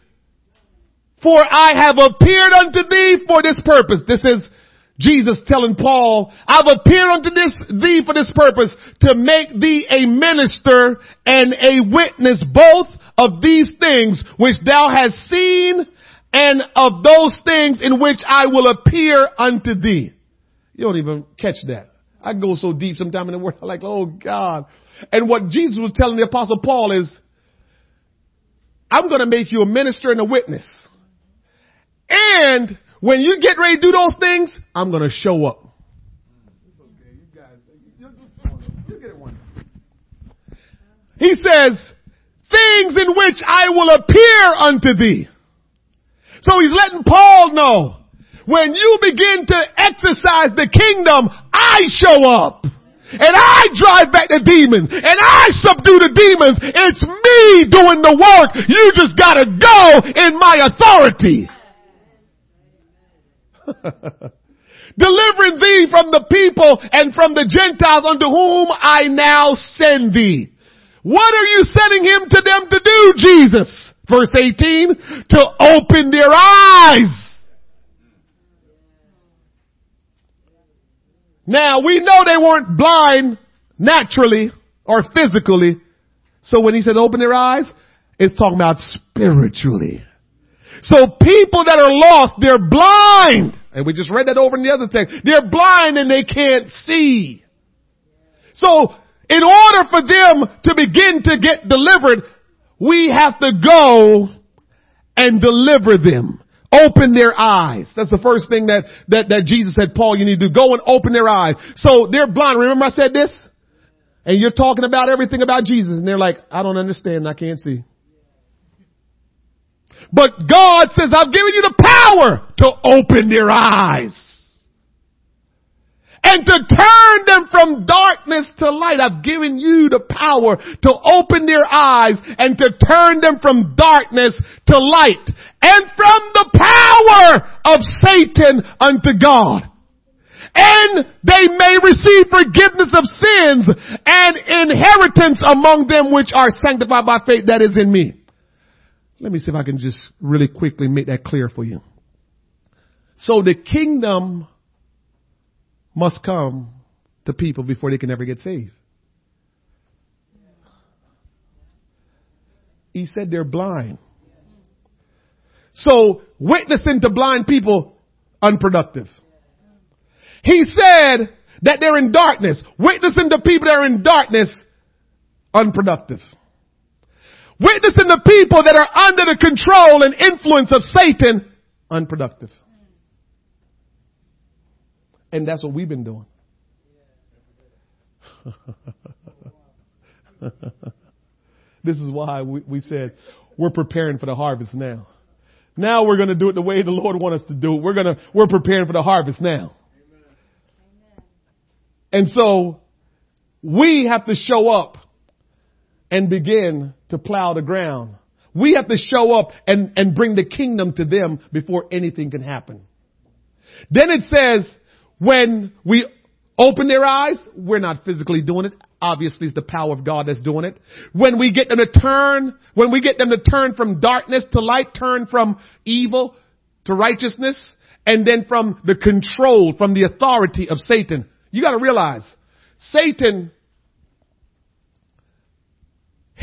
for I have appeared unto thee for this purpose. This is Jesus telling Paul, I've appeared unto this, thee for this purpose to make thee a minister and a witness both of these things which thou hast seen and of those things in which I will appear unto thee. You don't even catch that. I go so deep sometime in the word, I'm like, oh God. And what Jesus was telling the apostle Paul is, I'm going to make you a minister and a witness. And when you get ready to do those things, I'm going to show up. He says, things in which I will appear unto thee. So he's letting Paul know, when you begin to exercise the kingdom, I show up. And I drive back the demons. And I subdue the demons. It's me doing the work. You just gotta go in my authority. Delivering thee from the people and from the Gentiles unto whom I now send thee. What are you sending him to them to do, Jesus? Verse 18, to open their eyes. Now we know they weren't blind naturally or physically. So when he says open their eyes, it's talking about spiritually. So people that are lost, they're blind. And we just read that over in the other text. They're blind and they can't see. So in order for them to begin to get delivered, we have to go and deliver them. Open their eyes. That's the first thing that, that, that Jesus said, Paul, you need to. Go and open their eyes. So they're blind. Remember I said this? And you're talking about everything about Jesus and they're like, I don't understand. I can't see. But God says, I've given you the power to open their eyes and to turn them from darkness to light. I've given you the power to open their eyes and to turn them from darkness to light and from the power of Satan unto God. And they may receive forgiveness of sins and inheritance among them which are sanctified by faith that is in me. Let me see if I can just really quickly make that clear for you. So the kingdom must come to people before they can ever get saved. He said they're blind. So witnessing to blind people, unproductive. He said that they're in darkness. Witnessing to people that are in darkness, unproductive. Witnessing the people that are under the control and influence of Satan, unproductive. And that's what we've been doing. this is why we, we, said we're preparing for the harvest now. Now we're going to do it the way the Lord wants us to do it. We're going to, we're preparing for the harvest now. And so we have to show up and begin to plow the ground. We have to show up and, and bring the kingdom to them before anything can happen. Then it says, when we open their eyes, we're not physically doing it. Obviously it's the power of God that's doing it. When we get them to turn, when we get them to turn from darkness to light, turn from evil to righteousness, and then from the control, from the authority of Satan. You gotta realize, Satan,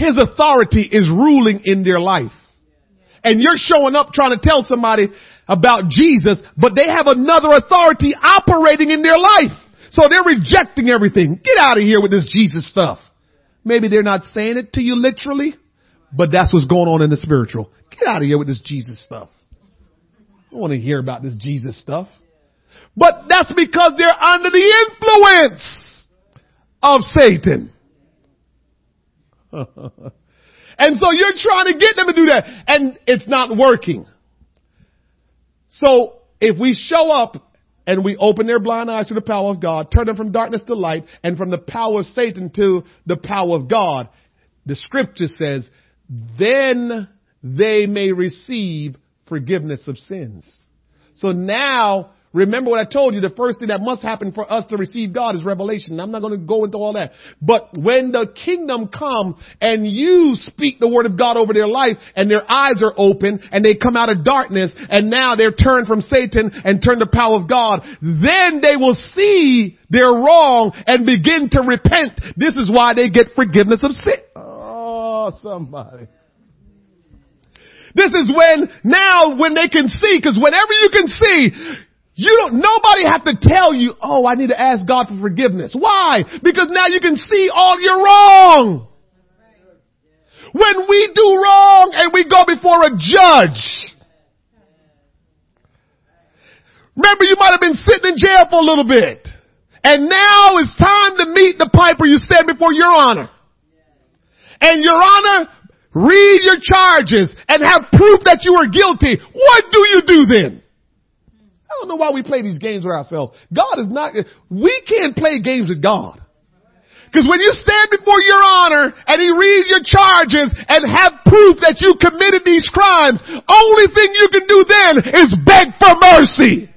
his authority is ruling in their life. And you're showing up trying to tell somebody, about Jesus, but they have another authority operating in their life. So they're rejecting everything. Get out of here with this Jesus stuff. Maybe they're not saying it to you literally, but that's what's going on in the spiritual. Get out of here with this Jesus stuff. I don't want to hear about this Jesus stuff. But that's because they're under the influence of Satan. and so you're trying to get them to do that and it's not working. So if we show up and we open their blind eyes to the power of God, turn them from darkness to light and from the power of Satan to the power of God, the scripture says, then they may receive forgiveness of sins. So now Remember what I told you, the first thing that must happen for us to receive God is revelation. I'm not going to go into all that. But when the kingdom come and you speak the word of God over their life and their eyes are open and they come out of darkness and now they're turned from Satan and turn the power of God, then they will see they're wrong and begin to repent. This is why they get forgiveness of sin. Oh, somebody. This is when, now when they can see, cause whenever you can see, you don't, nobody have to tell you, oh, I need to ask God for forgiveness. Why? Because now you can see all you're wrong. When we do wrong and we go before a judge, Remember you might have been sitting in jail for a little bit. And now it's time to meet the piper you stand before your honor. And your honor, read your charges and have proof that you are guilty. What do you do then? I don't know why we play these games with ourselves. God is not, we can't play games with God. Because when you stand before your honor and he reads your charges and have proof that you committed these crimes, only thing you can do then is beg for mercy.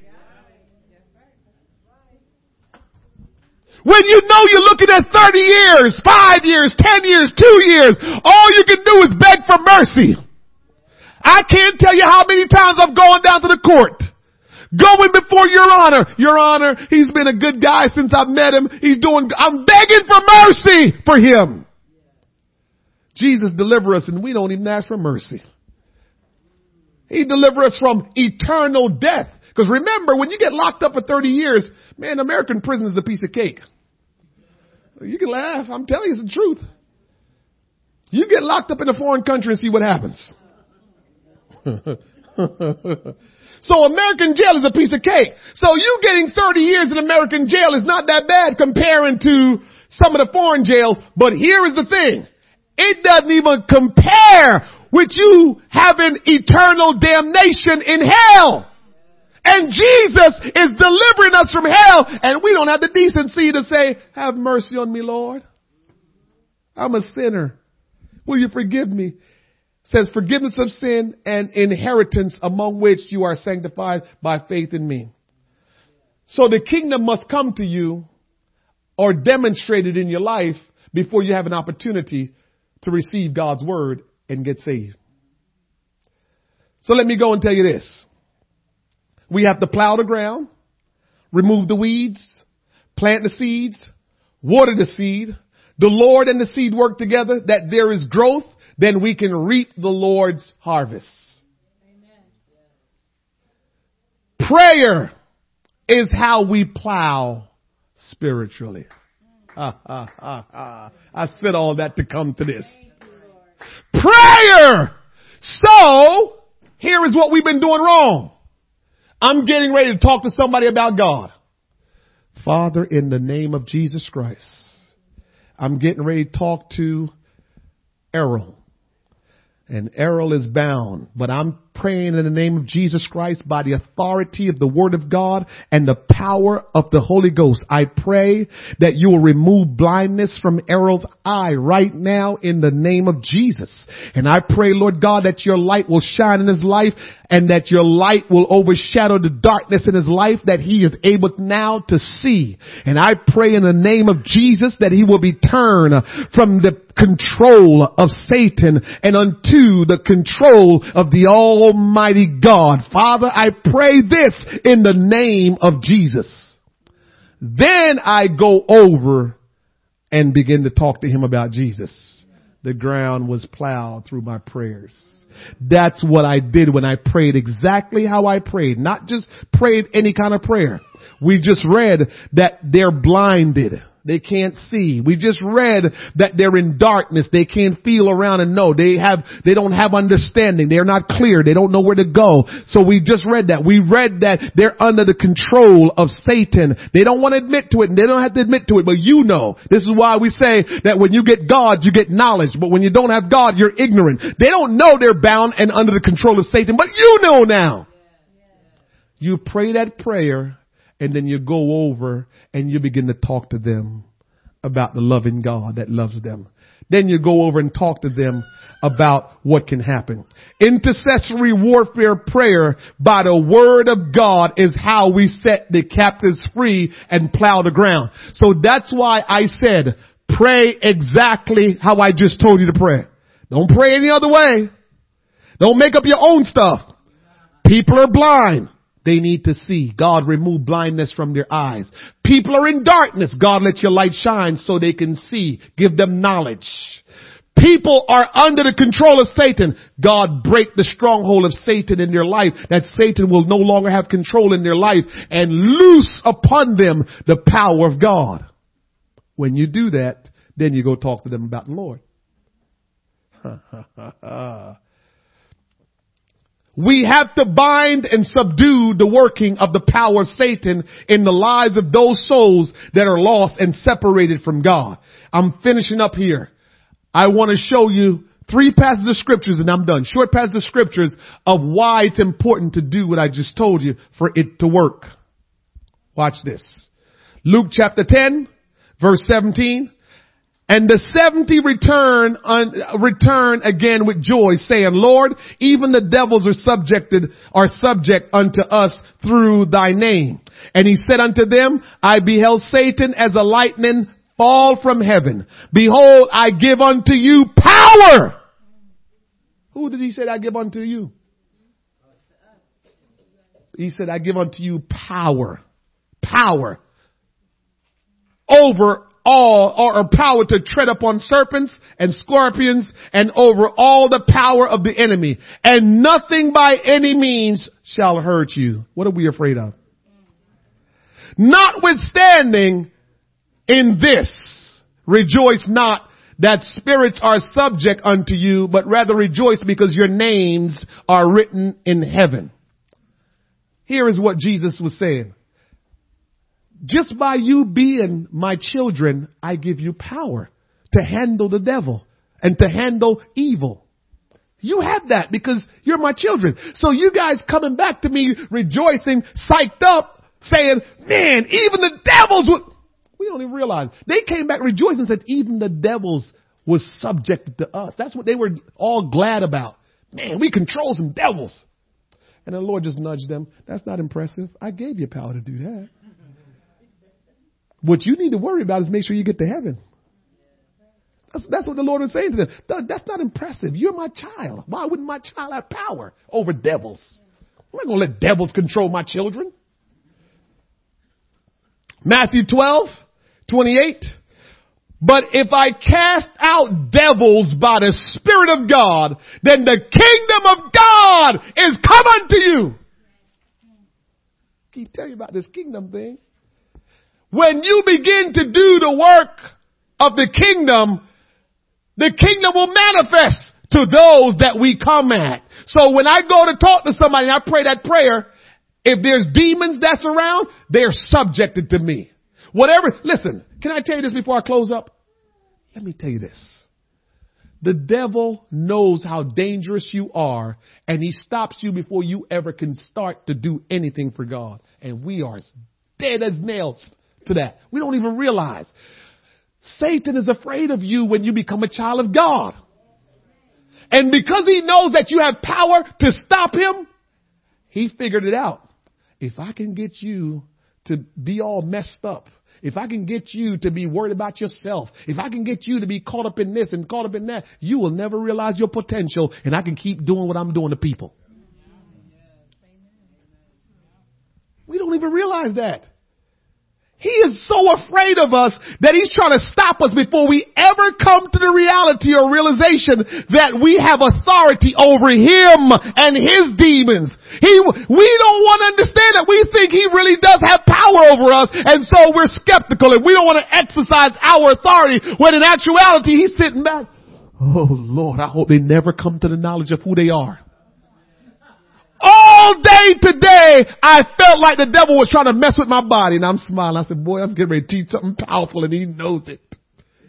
When you know you're looking at 30 years, 5 years, 10 years, 2 years, all you can do is beg for mercy. I can't tell you how many times I've gone down to the court. Going before your honor. Your honor, he's been a good guy since I've met him. He's doing, I'm begging for mercy for him. Jesus deliver us and we don't even ask for mercy. He deliver us from eternal death. Because remember, when you get locked up for 30 years, man, American prison is a piece of cake. You can laugh. I'm telling you, it's the truth. You get locked up in a foreign country and see what happens. so American jail is a piece of cake. So you getting 30 years in American jail is not that bad comparing to some of the foreign jails. But here is the thing. It doesn't even compare with you having eternal damnation in hell. And Jesus is delivering us from hell and we don't have the decency to say, have mercy on me, Lord. I'm a sinner. Will you forgive me? Says forgiveness of sin and inheritance among which you are sanctified by faith in me. So the kingdom must come to you or demonstrated in your life before you have an opportunity to receive God's word and get saved. So let me go and tell you this. We have to plow the ground, remove the weeds, plant the seeds, water the seed. The Lord and the seed work together that there is growth, then we can reap the Lord's harvest. Prayer is how we plow spiritually. I said all that to come to this. Prayer! So, here is what we've been doing wrong. I'm getting ready to talk to somebody about God. Father, in the name of Jesus Christ, I'm getting ready to talk to Errol. And Errol is bound, but I'm praying in the name of Jesus Christ by the authority of the word of God and the power of the Holy Ghost. I pray that you will remove blindness from Errol's eye right now in the name of Jesus. And I pray, Lord God, that your light will shine in his life and that your light will overshadow the darkness in his life that he is able now to see. And I pray in the name of Jesus that he will be turned from the control of Satan and unto the control of the Almighty God. Father, I pray this in the name of Jesus. Then I go over and begin to talk to him about Jesus. The ground was plowed through my prayers. That's what I did when I prayed exactly how I prayed. Not just prayed any kind of prayer. We just read that they're blinded. They can't see. We just read that they're in darkness. They can't feel around and know. They have, they don't have understanding. They're not clear. They don't know where to go. So we just read that. We read that they're under the control of Satan. They don't want to admit to it and they don't have to admit to it, but you know. This is why we say that when you get God, you get knowledge. But when you don't have God, you're ignorant. They don't know they're bound and under the control of Satan, but you know now. You pray that prayer and then you go over and you begin to talk to them about the loving God that loves them. Then you go over and talk to them about what can happen. Intercessory warfare prayer by the word of God is how we set the captives free and plow the ground. So that's why I said pray exactly how I just told you to pray. Don't pray any other way. Don't make up your own stuff. People are blind. They need to see. God remove blindness from their eyes. People are in darkness. God let your light shine so they can see. Give them knowledge. People are under the control of Satan. God break the stronghold of Satan in their life that Satan will no longer have control in their life and loose upon them the power of God. When you do that, then you go talk to them about the Lord. We have to bind and subdue the working of the power of Satan in the lives of those souls that are lost and separated from God. I'm finishing up here. I want to show you three passages of scriptures and I'm done. Short passages of scriptures of why it's important to do what I just told you for it to work. Watch this. Luke chapter 10, verse 17. And the 70 return, uh, return again with joy saying, Lord, even the devils are subjected, are subject unto us through thy name. And he said unto them, I beheld Satan as a lightning fall from heaven. Behold, I give unto you power. Who did he say I give unto you? He said, I give unto you power. Power. Over all, or, power to tread upon serpents and scorpions and over all the power of the enemy. And nothing by any means shall hurt you. What are we afraid of? Notwithstanding, in this, rejoice not that spirits are subject unto you, but rather rejoice because your names are written in heaven. Here is what Jesus was saying. Just by you being my children, I give you power to handle the devil and to handle evil. You have that because you're my children. So you guys coming back to me rejoicing, psyched up, saying, man, even the devils would, we don't even realize. They came back rejoicing said even the devils was subjected to us. That's what they were all glad about. Man, we control some devils. And the Lord just nudged them. That's not impressive. I gave you power to do that. What you need to worry about is make sure you get to heaven. That's, that's what the Lord was saying to them. That's not impressive. You're my child. Why wouldn't my child have power over devils? I'm not going to let devils control my children. Matthew 12, 28. But if I cast out devils by the Spirit of God, then the kingdom of God is come unto you. Keep telling you about this kingdom thing. When you begin to do the work of the kingdom, the kingdom will manifest to those that we come at. So when I go to talk to somebody and I pray that prayer, if there's demons that's around, they're subjected to me. Whatever, listen, can I tell you this before I close up? Let me tell you this. The devil knows how dangerous you are and he stops you before you ever can start to do anything for God. And we are dead as nails to that. We don't even realize. Satan is afraid of you when you become a child of God. And because he knows that you have power to stop him, he figured it out. If I can get you to be all messed up, if I can get you to be worried about yourself, if I can get you to be caught up in this and caught up in that, you will never realize your potential and I can keep doing what I'm doing to people. We don't even realize that. He is so afraid of us that he's trying to stop us before we ever come to the reality or realization that we have authority over him and his demons. He, we don't want to understand that we think he really does have power over us and so we're skeptical and we don't want to exercise our authority when in actuality he's sitting back. Oh Lord, I hope they never come to the knowledge of who they are all day today, I felt like the devil was trying to mess with my body and I'm smiling. I said, boy, I'm getting ready to teach something powerful and he knows it.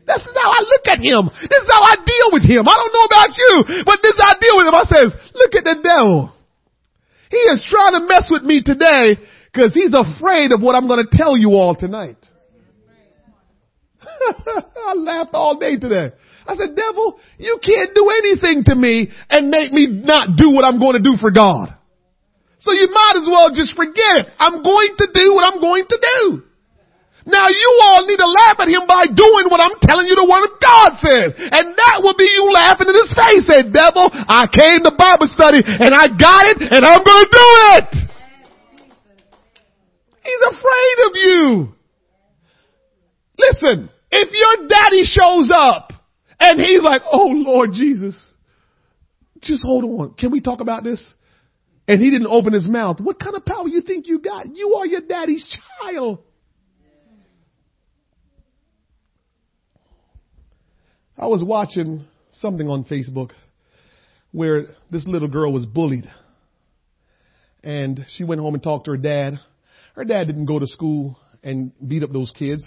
This is how I look at him. This is how I deal with him. I don't know about you, but this is how I deal with him. I says, look at the devil. He is trying to mess with me today because he's afraid of what I'm going to tell you all tonight. I laughed all day today. I said, devil, you can't do anything to me and make me not do what I'm going to do for God. So you might as well just forget it. I'm going to do what I'm going to do. Now you all need to laugh at him by doing what I'm telling you the word of God says. And that will be you laughing in his face. Say, devil, I came to Bible study and I got it and I'm going to do it. He's afraid of you. Listen, if your daddy shows up and he's like, oh Lord Jesus, just hold on. Can we talk about this? And he didn't open his mouth, what kind of power you think you got? You are your daddy's child. I was watching something on Facebook where this little girl was bullied And she went home and talked to her dad. Her dad didn't go to school and beat up those kids.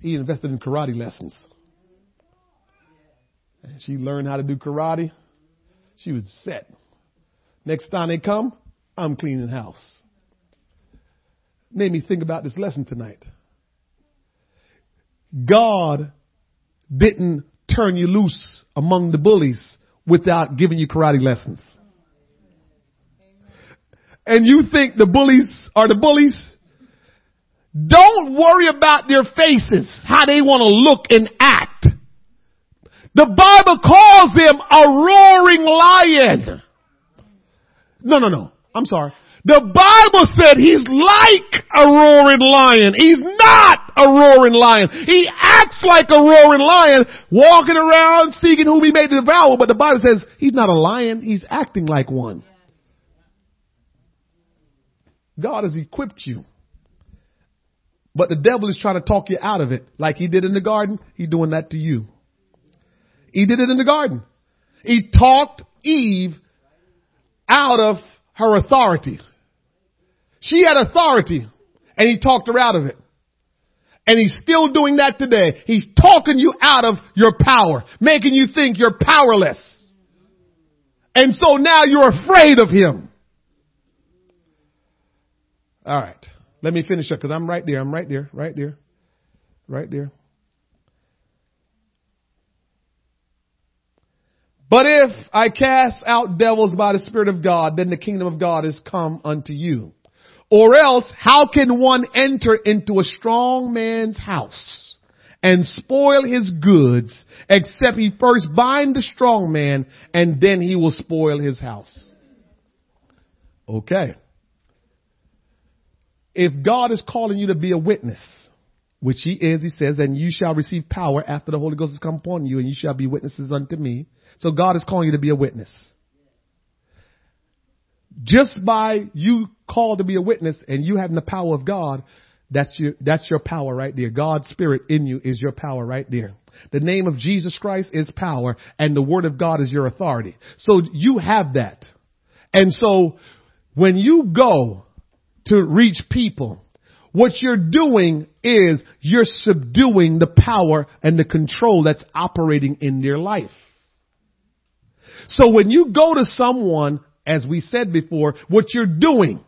He invested in karate lessons. And she learned how to do karate. She was set. Next time they come, I'm cleaning house. Made me think about this lesson tonight. God didn't turn you loose among the bullies without giving you karate lessons. And you think the bullies are the bullies? Don't worry about their faces, how they want to look and act. The Bible calls them a roaring lion. No, no, no. I'm sorry. The Bible said he's like a roaring lion. He's not a roaring lion. He acts like a roaring lion, walking around seeking whom he may devour, but the Bible says he's not a lion, he's acting like one. God has equipped you. But the devil is trying to talk you out of it. Like he did in the garden, he's doing that to you. He did it in the garden. He talked Eve out of her authority. She had authority and he talked her out of it. And he's still doing that today. He's talking you out of your power, making you think you're powerless. And so now you're afraid of him. All right. Let me finish up because I'm right there. I'm right there, right there, right there. But if I cast out devils by the Spirit of God, then the kingdom of God is come unto you. Or else, how can one enter into a strong man's house and spoil his goods except he first bind the strong man and then he will spoil his house? Okay. If God is calling you to be a witness, which he is, he says, and you shall receive power after the Holy Ghost has come upon you and you shall be witnesses unto me. So God is calling you to be a witness. Just by you called to be a witness and you having the power of God, that's your, that's your power right there. God's spirit in you is your power right there. The name of Jesus Christ is power and the word of God is your authority. So you have that. And so when you go to reach people, what you're doing is you're subduing the power and the control that's operating in their life. So when you go to someone, as we said before, what you're doing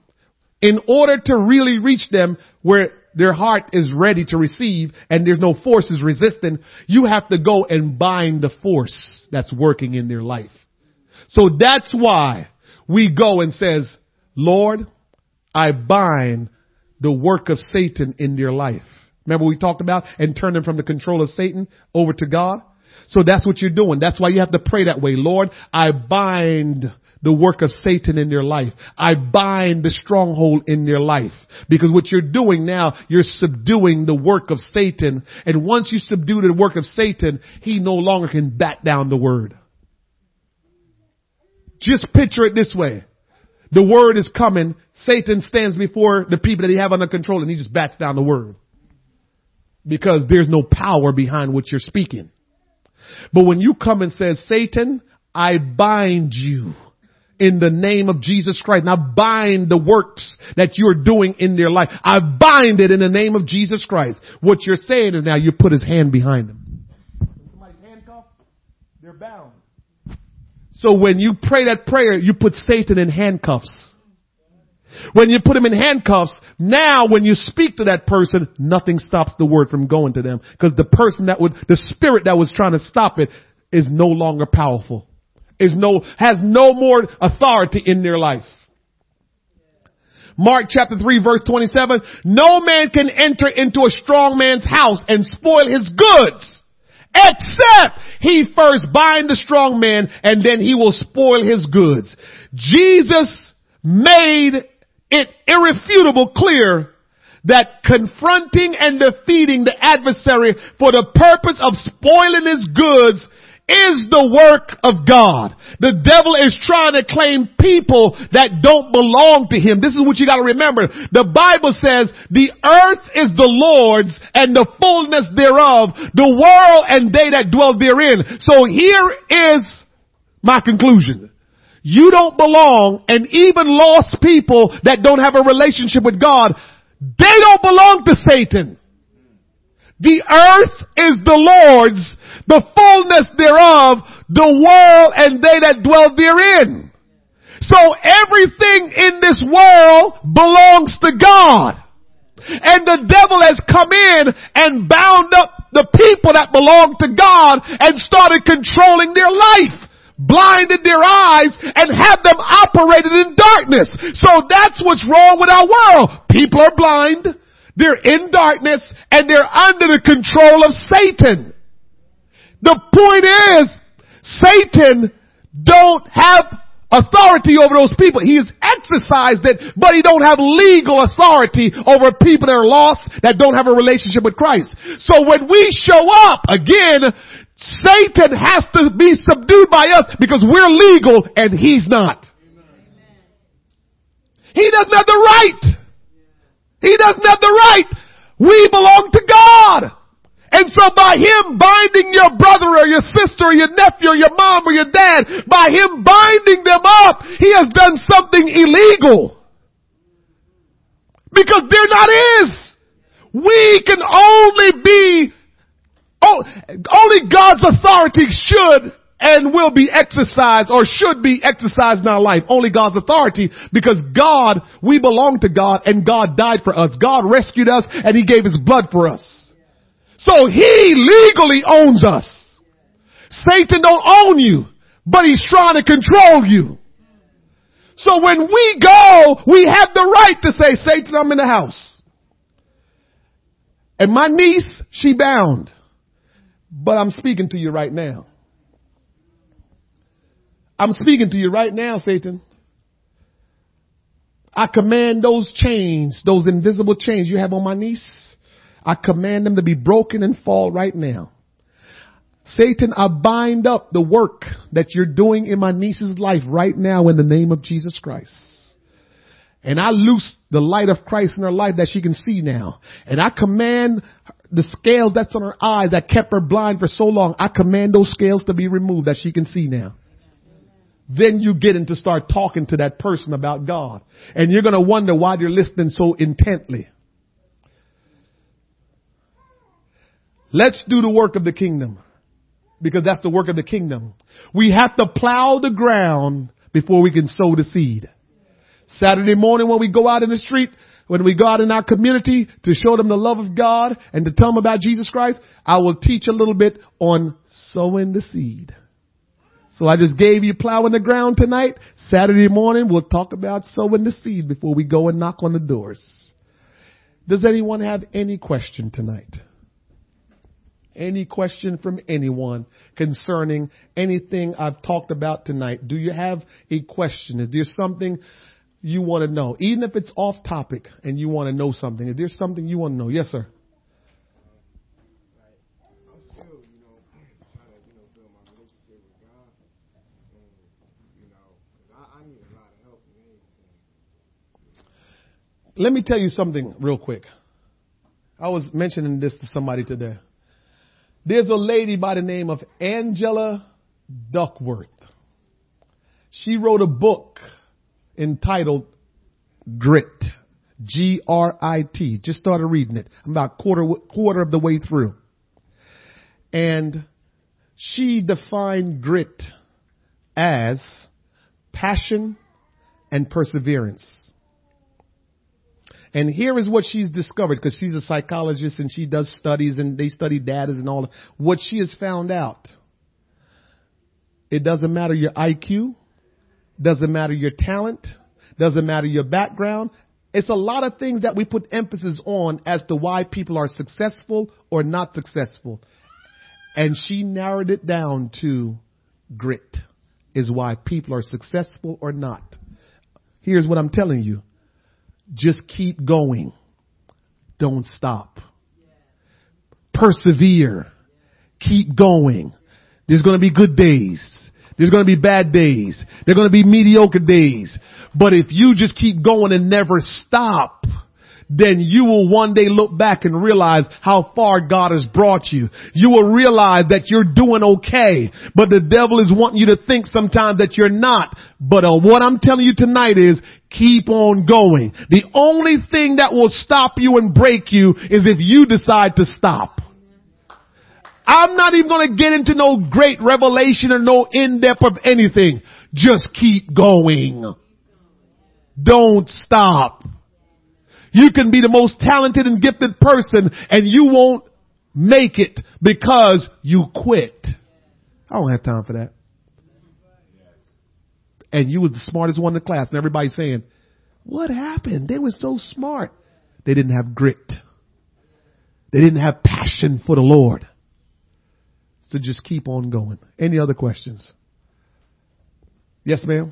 in order to really reach them where their heart is ready to receive and there's no forces resisting, you have to go and bind the force that's working in their life. So that's why we go and says, Lord, I bind the work of Satan in their life. Remember we talked about and turn them from the control of Satan over to God? So that's what you're doing. That's why you have to pray that way. Lord, I bind the work of Satan in their life. I bind the stronghold in their life. Because what you're doing now, you're subduing the work of Satan. And once you subdue the work of Satan, he no longer can bat down the word. Just picture it this way. The word is coming. Satan stands before the people that he have under control and he just bats down the word. Because there's no power behind what you're speaking. But when you come and says, Satan, I bind you in the name of Jesus Christ. Now bind the works that you're doing in their life. I bind it in the name of Jesus Christ. What you're saying is now you put his hand behind them. Somebody's handcuffed, they're bound. So when you pray that prayer, you put Satan in handcuffs. When you put him in handcuffs, now when you speak to that person, nothing stops the word from going to them. Because the person that would, the spirit that was trying to stop it is no longer powerful. Is no, has no more authority in their life. Mark chapter 3 verse 27, no man can enter into a strong man's house and spoil his goods except he first bind the strong man and then he will spoil his goods. Jesus made it irrefutable clear that confronting and defeating the adversary for the purpose of spoiling his goods is the work of God. The devil is trying to claim people that don't belong to him. This is what you gotta remember. The Bible says the earth is the Lord's and the fullness thereof, the world and they that dwell therein. So here is my conclusion. you don't belong and even lost people that don't have a relationship with God, they don't belong to Satan. The earth is the Lord's, the fullness thereof, the world and they that dwell therein. So everything in this world belongs to God. And the devil has come in and bound up the people that belong to God and started controlling their life blinded their eyes and have them operated in darkness. So that's what's wrong with our world. People are blind, they're in darkness, and they're under the control of Satan. The point is, Satan don't have authority over those people. He has exercised it, but he don't have legal authority over people that are lost, that don't have a relationship with Christ. So when we show up, again, Satan has to be subdued by us because we're legal and he's not. He doesn't have the right. He doesn't have the right. We belong to God. And so by him binding your brother or your sister or your nephew or your mom or your dad, by him binding them up, he has done something illegal. Because they're not his. We can only be, only God's authority should and will be exercised or should be exercised in our life. Only God's authority because God, we belong to God and God died for us. God rescued us and he gave his blood for us. So he legally owns us. Satan don't own you, but he's trying to control you. So when we go, we have the right to say, Satan, I'm in the house. And my niece, she bound. But I'm speaking to you right now. I'm speaking to you right now, Satan. I command those chains, those invisible chains you have on my niece. I command them to be broken and fall right now. Satan, I bind up the work that you're doing in my niece's life right now in the name of Jesus Christ. And I loose the light of Christ in her life that she can see now. And I command the scales that's on her eye that kept her blind for so long. I command those scales to be removed that she can see now. Then you get into start talking to that person about God. And you're going to wonder why they're listening so intently. Let's do the work of the kingdom because that's the work of the kingdom. We have to plow the ground before we can sow the seed. Saturday morning when we go out in the street, when we go out in our community to show them the love of God and to tell them about Jesus Christ, I will teach a little bit on sowing the seed. So I just gave you plowing the ground tonight. Saturday morning we'll talk about sowing the seed before we go and knock on the doors. Does anyone have any question tonight? Any question from anyone concerning anything I've talked about tonight. Do you have a question? Is there something you want to know? Even if it's off topic and you want to know something, is there something you want to know? Yes, sir. Let me tell you something real quick. I was mentioning this to somebody today. There's a lady by the name of Angela Duckworth. She wrote a book entitled Grit. G-R-I-T. Just started reading it. I'm about quarter, quarter of the way through. And she defined grit as passion and perseverance. And here is what she's discovered because she's a psychologist and she does studies and they study data and all. What she has found out. It doesn't matter your IQ. Doesn't matter your talent. Doesn't matter your background. It's a lot of things that we put emphasis on as to why people are successful or not successful. And she narrowed it down to grit is why people are successful or not. Here's what I'm telling you. Just keep going. Don't stop. Persevere. Keep going. There's going to be good days. There's going to be bad days. There's going to be mediocre days. But if you just keep going and never stop, then you will one day look back and realize how far God has brought you. You will realize that you're doing okay, but the devil is wanting you to think sometimes that you're not. But uh, what I'm telling you tonight is keep on going. The only thing that will stop you and break you is if you decide to stop. I'm not even going to get into no great revelation or no in-depth of anything. Just keep going. Don't stop. You can be the most talented and gifted person and you won't make it because you quit. I don't have time for that. And you was the smartest one in the class and everybody's saying, what happened? They were so smart. They didn't have grit. They didn't have passion for the Lord. So just keep on going. Any other questions? Yes, ma'am.